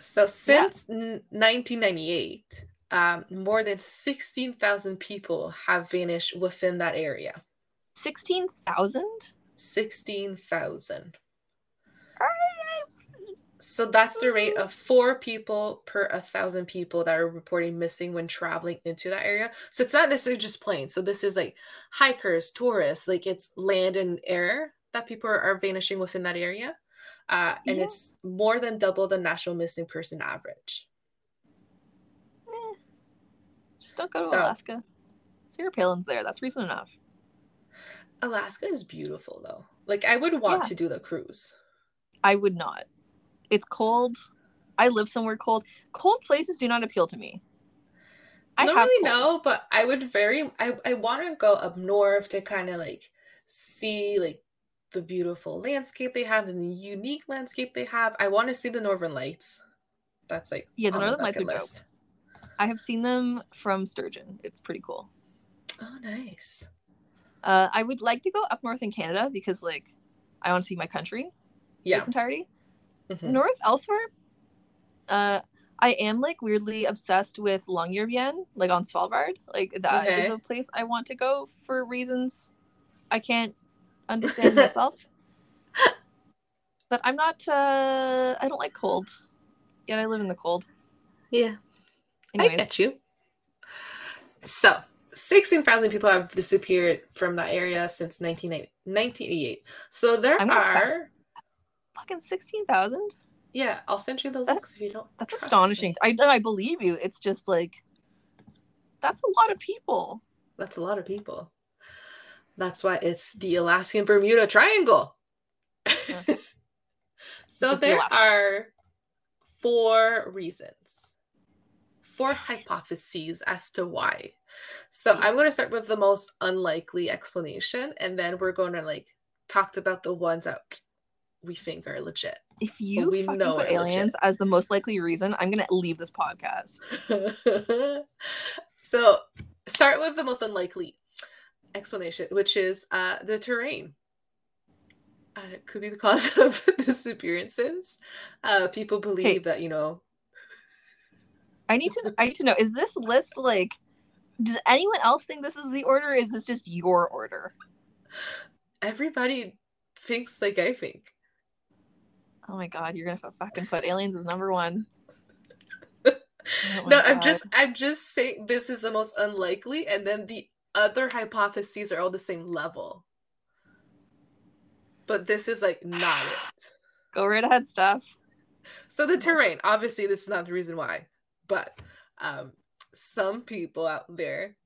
So since n 1998, um, more than 16,000 people have vanished within that area. sixteen thousand. 16,000. So that's the rate of four people per a thousand people that are reporting missing when traveling into that area. So it's not necessarily just planes. So this is like hikers, tourists, like it's land and air that people are vanishing within that area. Uh, and Yeah. it's more than double the national missing person average. Eh. Just don't go to So- Alaska. Sarah Palin's there. That's reason enough. Alaska is beautiful though. Like I would want Yeah. to do the cruise. I would not. It's cold. I live somewhere cold. Cold places do not appeal to me. I don't really know, but I would very I, I want to go up north to kind of like see like the beautiful landscape they have and the unique landscape they have. I want to see the northern lights. That's like Yeah, the Northern Lights are dope. I have seen them from Sturgeon. It's pretty cool. Oh, nice. Uh, I would like to go up north in Canada because, like, I want to see my country in Yeah. its entirety. Mhm. North elsewhere, uh, I am like weirdly obsessed with Longyearbyen, like on Svalbard. Like that is Okay. a place I want to go for reasons I can't understand myself. But I'm not. Uh, I don't like cold. Yet I live in the cold. Yeah. I Anyways, get you. So, 16,000 people have disappeared from that area since 1988. So there I'm are, fucking sixteen thousand. yeah, I'll send you the links if you don't. That's astonishing. me. I I believe you. It's just like that's a lot of people. That's a lot of people. That's why it's the Alaskan Bermuda Triangle. Yeah. so Just the there Alaska. are four reasons, four hypotheses as to why. So I'm going to start with the most unlikely explanation, and then we're going to like talk about the ones that we think are legit. If you we know put are legit. aliens as the most likely reason, I'm gonna leave this podcast. so start with the most unlikely explanation, which is uh, the terrain. Uh, it could be the cause of disappearances. Uh, people believe that you know. I need to I need to know, is this list like does anyone else think this is the order? Or is this just your order? Everybody thinks like I think. Oh my god, you're gonna fucking put aliens as number one. Oh no, I'm just I'm just saying this is the most unlikely, and then the other hypotheses are all the same level. But this is like not it. Go right ahead, Steph. So the terrain, obviously, this is not the reason why, but um, some people out there,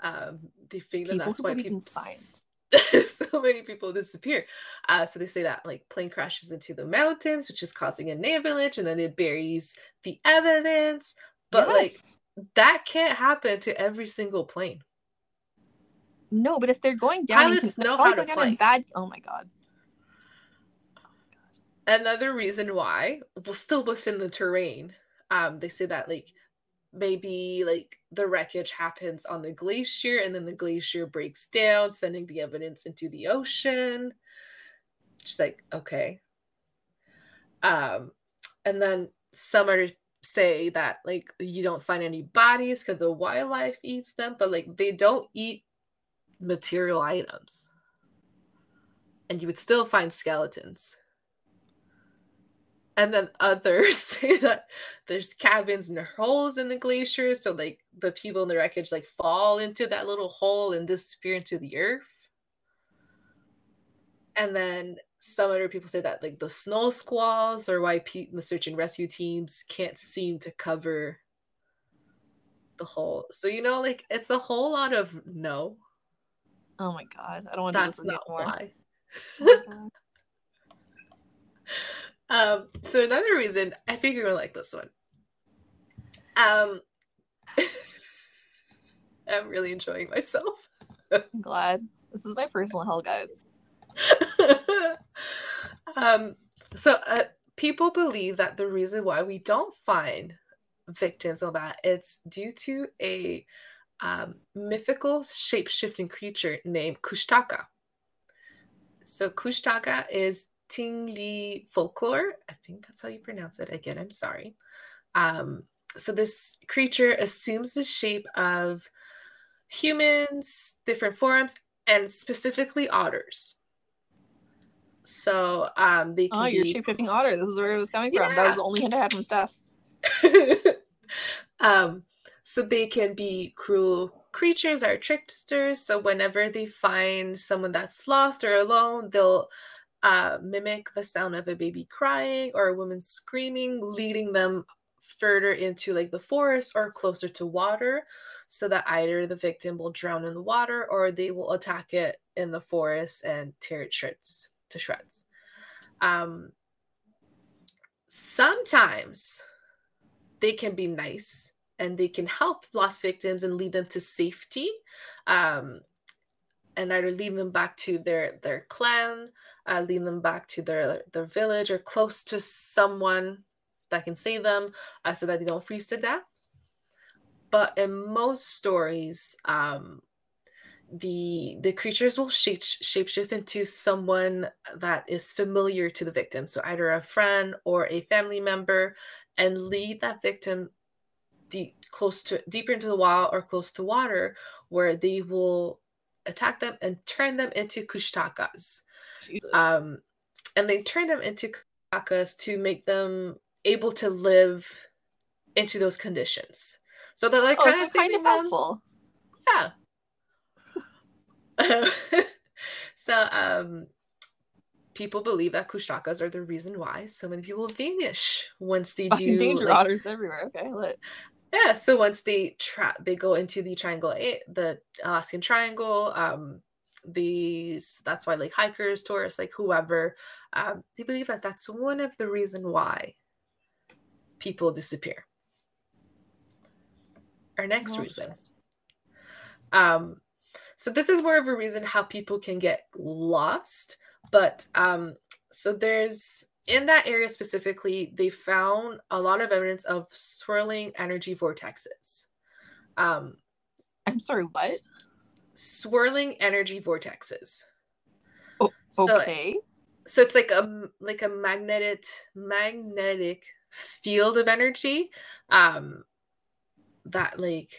um, they think that People that's why people, so many people disappear. Uh, so they say that like plane crashes into the mountains, which is causing an avalanche, and then it buries the evidence. But like that can't happen to every single plane. No, but if they're going down, Pilots know how to fly. Bad. Oh my god. Another reason why, well, still within the terrain, um, they say that like maybe like the wreckage happens on the glacier and then the glacier breaks down, sending the evidence into the ocean. Just like, okay. Um, and then some are say that like you don't find any bodies because the wildlife eats them, but like they don't eat material items. And you would still find skeletons. And then others say that there's cabins and holes in the glacier, so like the people in the wreckage like fall into that little hole and disappear into the earth. And then some other people say that like the snow squalls are why pe- the search and rescue teams can't seem to cover the hole. So you know, like it's a whole lot of no. Oh my god. I don't want to do That's this not anymore. why. Oh. Um, so another reason I figure you'll like this one. Um, I'm really enjoying myself. I'm glad. This is my personal hell, guys. um, so uh, people believe that the reason why we don't find victims of that it's due to a um, mythical shape-shifting creature named Kushtaka. So Kushtaka is Tingli folklore. I think that's how you pronounce it. Again, I'm sorry. Um, so this creature assumes the shape of humans, different forms, and specifically otters. So um, they can Oh, you're be shape-shifting otter. This is where it was coming from. That was the only hint I had from Steph. um, so they can be cruel creatures or tricksters. So whenever they find someone that's lost or alone, they'll uh, mimic the sound of a baby crying or a woman screaming, leading them further into like the forest or closer to water, so that either the victim will drown in the water or they will attack it in the forest and tear it shreds to shreds. Um, sometimes they can be nice and they can help lost victims and lead them to safety um, and either lead them back to their their clan uh, lead them back to their their village or close to someone that can save them uh, so that they don't freeze to death. But in most stories um, the the creatures will shape shapeshift into someone that is familiar to the victim. So either a friend or a family member and lead that victim deep close to deeper into the wild or close to water where they will attack them and turn them into kushtakas um and they turn them into kushtakas to make them able to live into those conditions so they're like oh, kind so of kind of them helpful. yeah. so um people believe that kushtakas are the reason why so many people vanish once they do danger like- otters everywhere. Okay, lit. Yeah so once they tra- they go into the triangle A, the alaskan triangle um these that's why like hikers tourists like whoever um they believe that that's one of the reason why people disappear. Our next reason. Um so this is more of a reason how people can get lost but um so there's in that area specifically they found a lot of evidence of swirling energy vortexes um I'm sorry, what? swirling energy vortexes Oh, so Okay. so it's like a like a magnetic magnetic field of energy um that like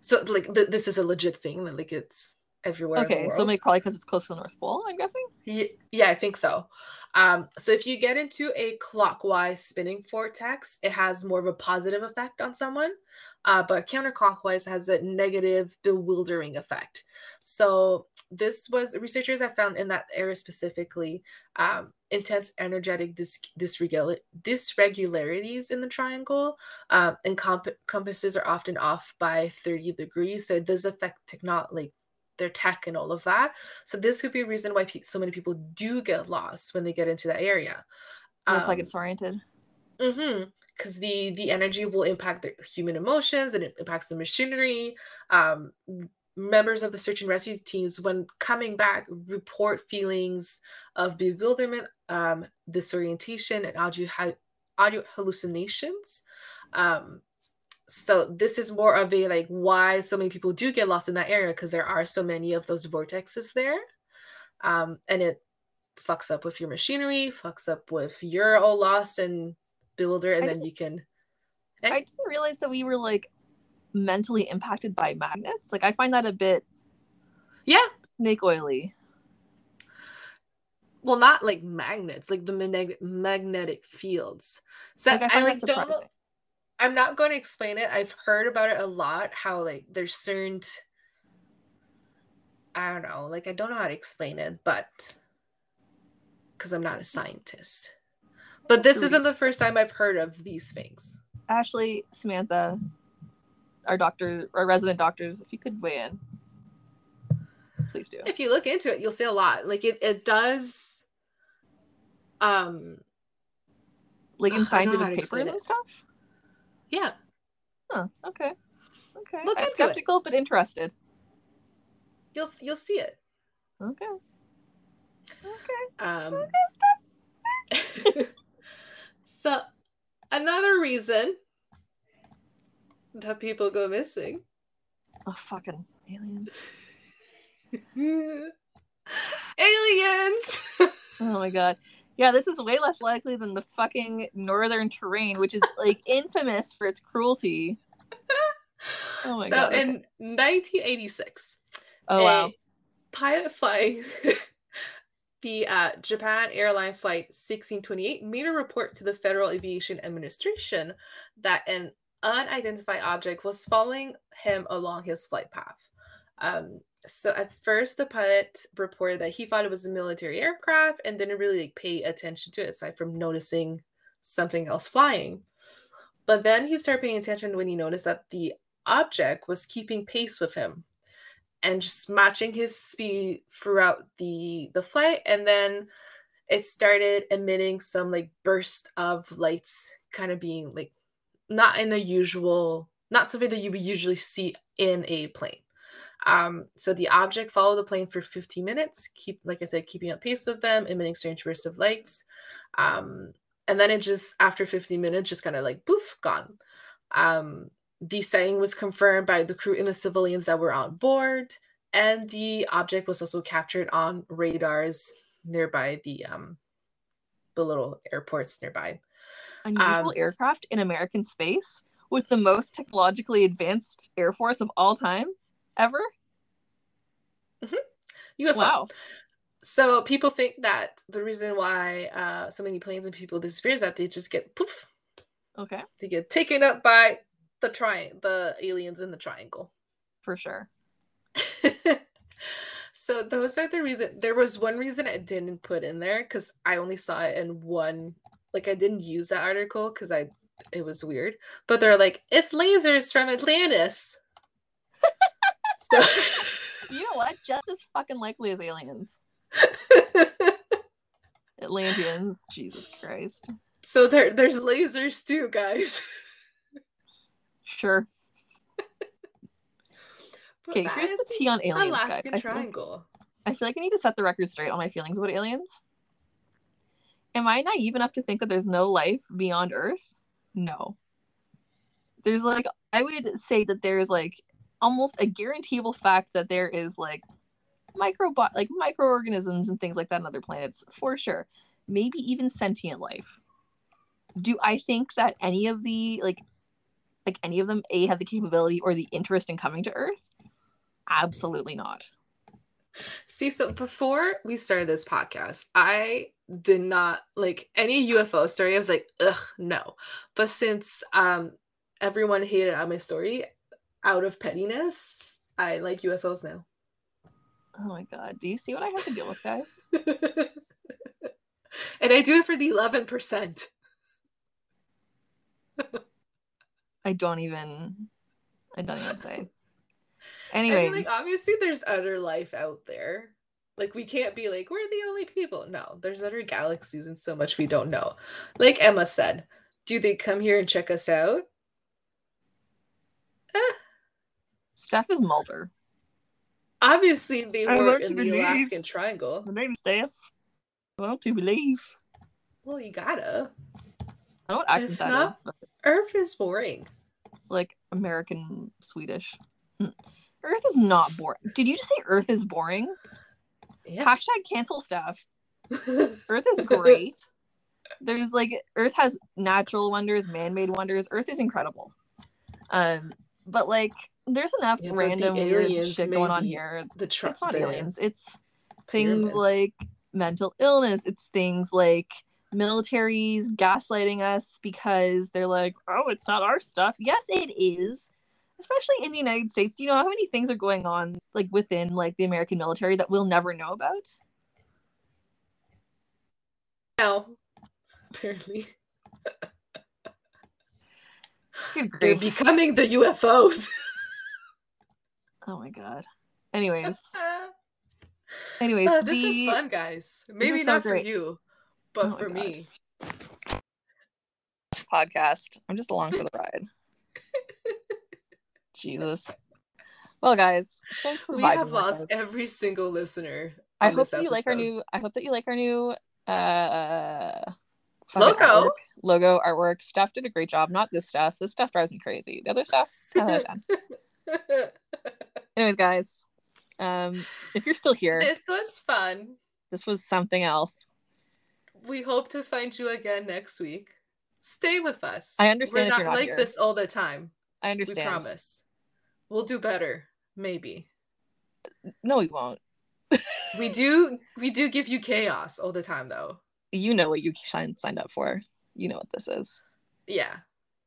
so like th- this is a legit thing that like it's everywhere in the Okay, so maybe probably because it's close to the North Pole, I'm guessing. Ye- yeah i think so um so if you get into a clockwise spinning vortex it has more of a positive effect on someone uh, but counterclockwise has a negative, bewildering effect. So this was researchers have found in that area specifically um, intense energetic dis- dysregula- dysregularities in the triangle, um, and comp- compasses are often off by 30 degrees. So it does affect techno- like their tech and all of that. So this could be a reason why pe- so many people do get lost when they get into that area. Um, like it's oriented. Mm-hmm. Because the the energy will impact the human emotions, and it impacts the machinery. Um, members of the search and rescue teams, when coming back, report feelings of bewilderment, um, disorientation, and audio audio hallucinations. Um, so this is more of a like why so many people do get lost in that area because there are so many of those vortexes there, um, and it fucks up with your machinery, fucks up with you're all lost and builder and I then you can. Eh? I didn't realize that we were like mentally impacted by magnets. Like I find that a bit Yeah, snake oily. well, not like magnets, like the mag- magnetic fields. So Like I I, like don't. know-. I'm not going to explain it. I've heard about it a lot. How like there's certain. I don't know. Like I don't know how to explain it, but because I'm not a scientist. But this isn't the first time I've heard of these things. Ashley, Samantha, our doctor, our resident doctors, if you could weigh in, please do. If you look into it, you'll see a lot. Like it, it does. Um. Like in scientific papers and stuff. Yeah. Huh. Okay. Okay. Look I'm into it. skeptical but interested. You'll you'll see it. Okay. Okay. Um. Okay. So, another reason that people go missing. Oh fucking aliens. Aliens. Oh my god. Yeah, this is way less likely than the fucking northern terrain, which is like infamous for its cruelty. Oh my so god. okay. in 1986, oh wow. a pilot flying the uh, Japan airline flight 1628 made a report to the Federal Aviation Administration that an unidentified object was following him along his flight path. Um, so at first, the pilot reported that he thought it was a military aircraft and didn't really like, pay attention to it aside from noticing something else flying. But then he started paying attention when he noticed that the object was keeping pace with him and just matching his speed throughout the the flight and then it started emitting some like burst of lights kind of being like not in the usual not something that you would usually see in a plane um so the object followed the plane for 15 minutes keep like i said keeping up pace with them emitting strange bursts of lights. Um and then it just after 15 minutes just kind of like poof gone. Um the sighting was confirmed by the crew and the civilians that were on board, and the object was also captured on radars nearby the um the little airports nearby. Unusual um, aircraft in American space with the most technologically advanced air force of all time ever. UFO. Wow. So people think that the reason why uh, so many planes and people disappear is that they just get poof, Okay. they get taken up by the tri the aliens in the triangle. For sure. so those are the reason there was one reason I didn't put in there because I only saw it in one like I didn't use that article because I it was weird. But they're like, it's lasers from Atlantis. so You know what? Just as fucking likely as aliens. Atlanteans. Jesus Christ. so there there's lasers too, guys. Sure. Okay, here's the tea on aliens, guys. Alaskan I feel, Triangle. I feel like I need to set the record straight on my feelings about aliens. Am I naive enough to think that there's no life beyond Earth? No. There's like I would say that there's like almost a guaranteeable fact that there is like microbo like microorganisms and things like that on other planets for sure. Maybe even sentient life. Do I think that any of the like like any of them a have the capability or the interest in coming to Earth? Absolutely not. See, so before we started this podcast, I did not like any UFO story. I was like, ugh, no. But since um everyone hated on my story out of pettiness. I like UFOs now. Oh my god. Do you see what I have to deal with, guys? and I do it for the 11%. I don't even I don't even say. I Anyways, mean, like, obviously, there's other life out there. Like, we can't be like, we're the only people. No, there's other galaxies and so much we don't know. Like Emma said, do they come here and check us out? Eh, Steph is Mulder. obviously, they I were in the believe. Alaskan Triangle. My name's Steph. Well, to believe. Well, you gotta. I don't know what accent If that not- is, but Earth is boring. like American Swedish. Hmm. Earth is not boring. Did you just say Earth is boring? Yeah. Hashtag cancel Steph. Earth is great. There's like Earth has natural wonders, man-made wonders. Earth is incredible. Um, but like there's enough Yeah, random weird aliens shit going on here. the tr- It's not aliens. It's things pyramids. like mental illness. It's things like militaries gaslighting us because they're like, oh, it's not our stuff. Yes, it is. Especially in the United States. Do you know how many things are going on like within like the American military that we'll never know about? now. Apparently, they're becoming the UFOs. Oh my god. Anyways, anyways, Uh, this the was fun, guys. Maybe was so not for you, but Oh for God. me. podcast. I'm just along for the ride. Jesus. Well, guys, thanks for. We have lost every single listener. I hope that you like our new. I hope that you like our new uh Logo. artwork. Logo artwork. Steph did a great job. Not this stuff. This stuff drives me crazy. The other stuff, 10 out of 10. Anyways, guys, um, if you're still here, this was fun. this was something else. We hope to find you again next week. Stay with us. I understand We're not not like here. this all the time. I understand. We promise. We'll do better. Maybe. No, we won't. We do we do give you chaos all the time though. You know what you signed up for. You know what this is. Yeah.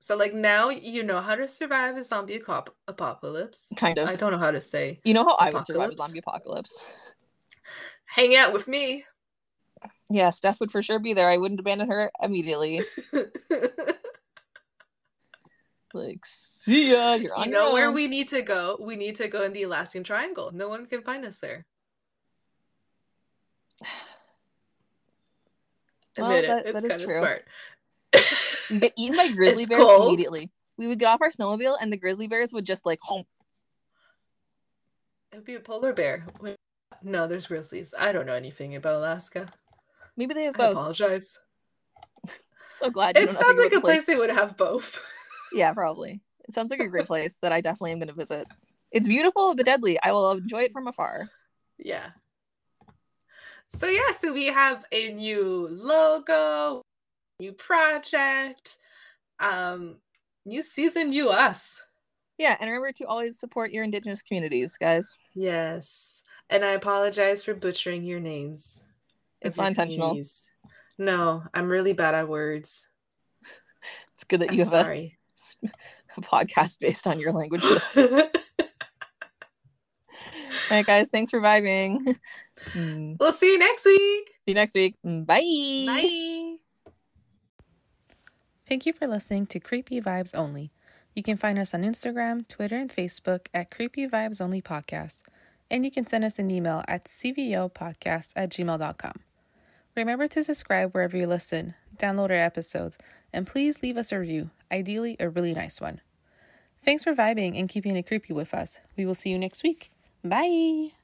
So like now you know how to survive a zombie apocalypse. Kind of. I don't know how to say. You know how I would survive a zombie apocalypse. Hang out with me. Yeah, Steph would for sure be there. I wouldn't abandon her immediately. Like, see ya. You're on you know where we need to go? We need to go in the Alaskan Triangle. No one can find us there. Well, Admit that- it. It's kind of smart. Get eaten by grizzly It's bears cold. immediately. We would get off our snowmobile, and the grizzly bears would just like home. It'd be a polar bear. No, there's grizzlies. I don't know anything about Alaska. Maybe they have both. I apologize. So glad. you It sounds like a the place they would have both. Yeah, probably. It sounds like a great place that I definitely am going to visit. It's beautiful but deadly. I will enjoy it from afar. yeah. So yeah, so we have a new logo, new project, um, new season, new us. Yeah, and remember to always support your indigenous communities, guys. Yes. And I apologize for butchering your names. It's not intentional. No, I'm really bad at words. It's good that I'm you have sorry. a, a podcast based on your languages. All right, guys, thanks for vibing. Mm, we'll see you next week. See you next week. Mm, Bye. Bye. Thank you for listening to Creepy Vibes Only. You can find us on Instagram, Twitter, and Facebook at Creepy Vibes Only Podcast. And you can send us an email at cvopodcast at gmail.com. Remember to subscribe wherever you listen, download our episodes, and please leave us a review, ideally a really nice one. Thanks for vibing and keeping it creepy with us. We will see you next week. Bye!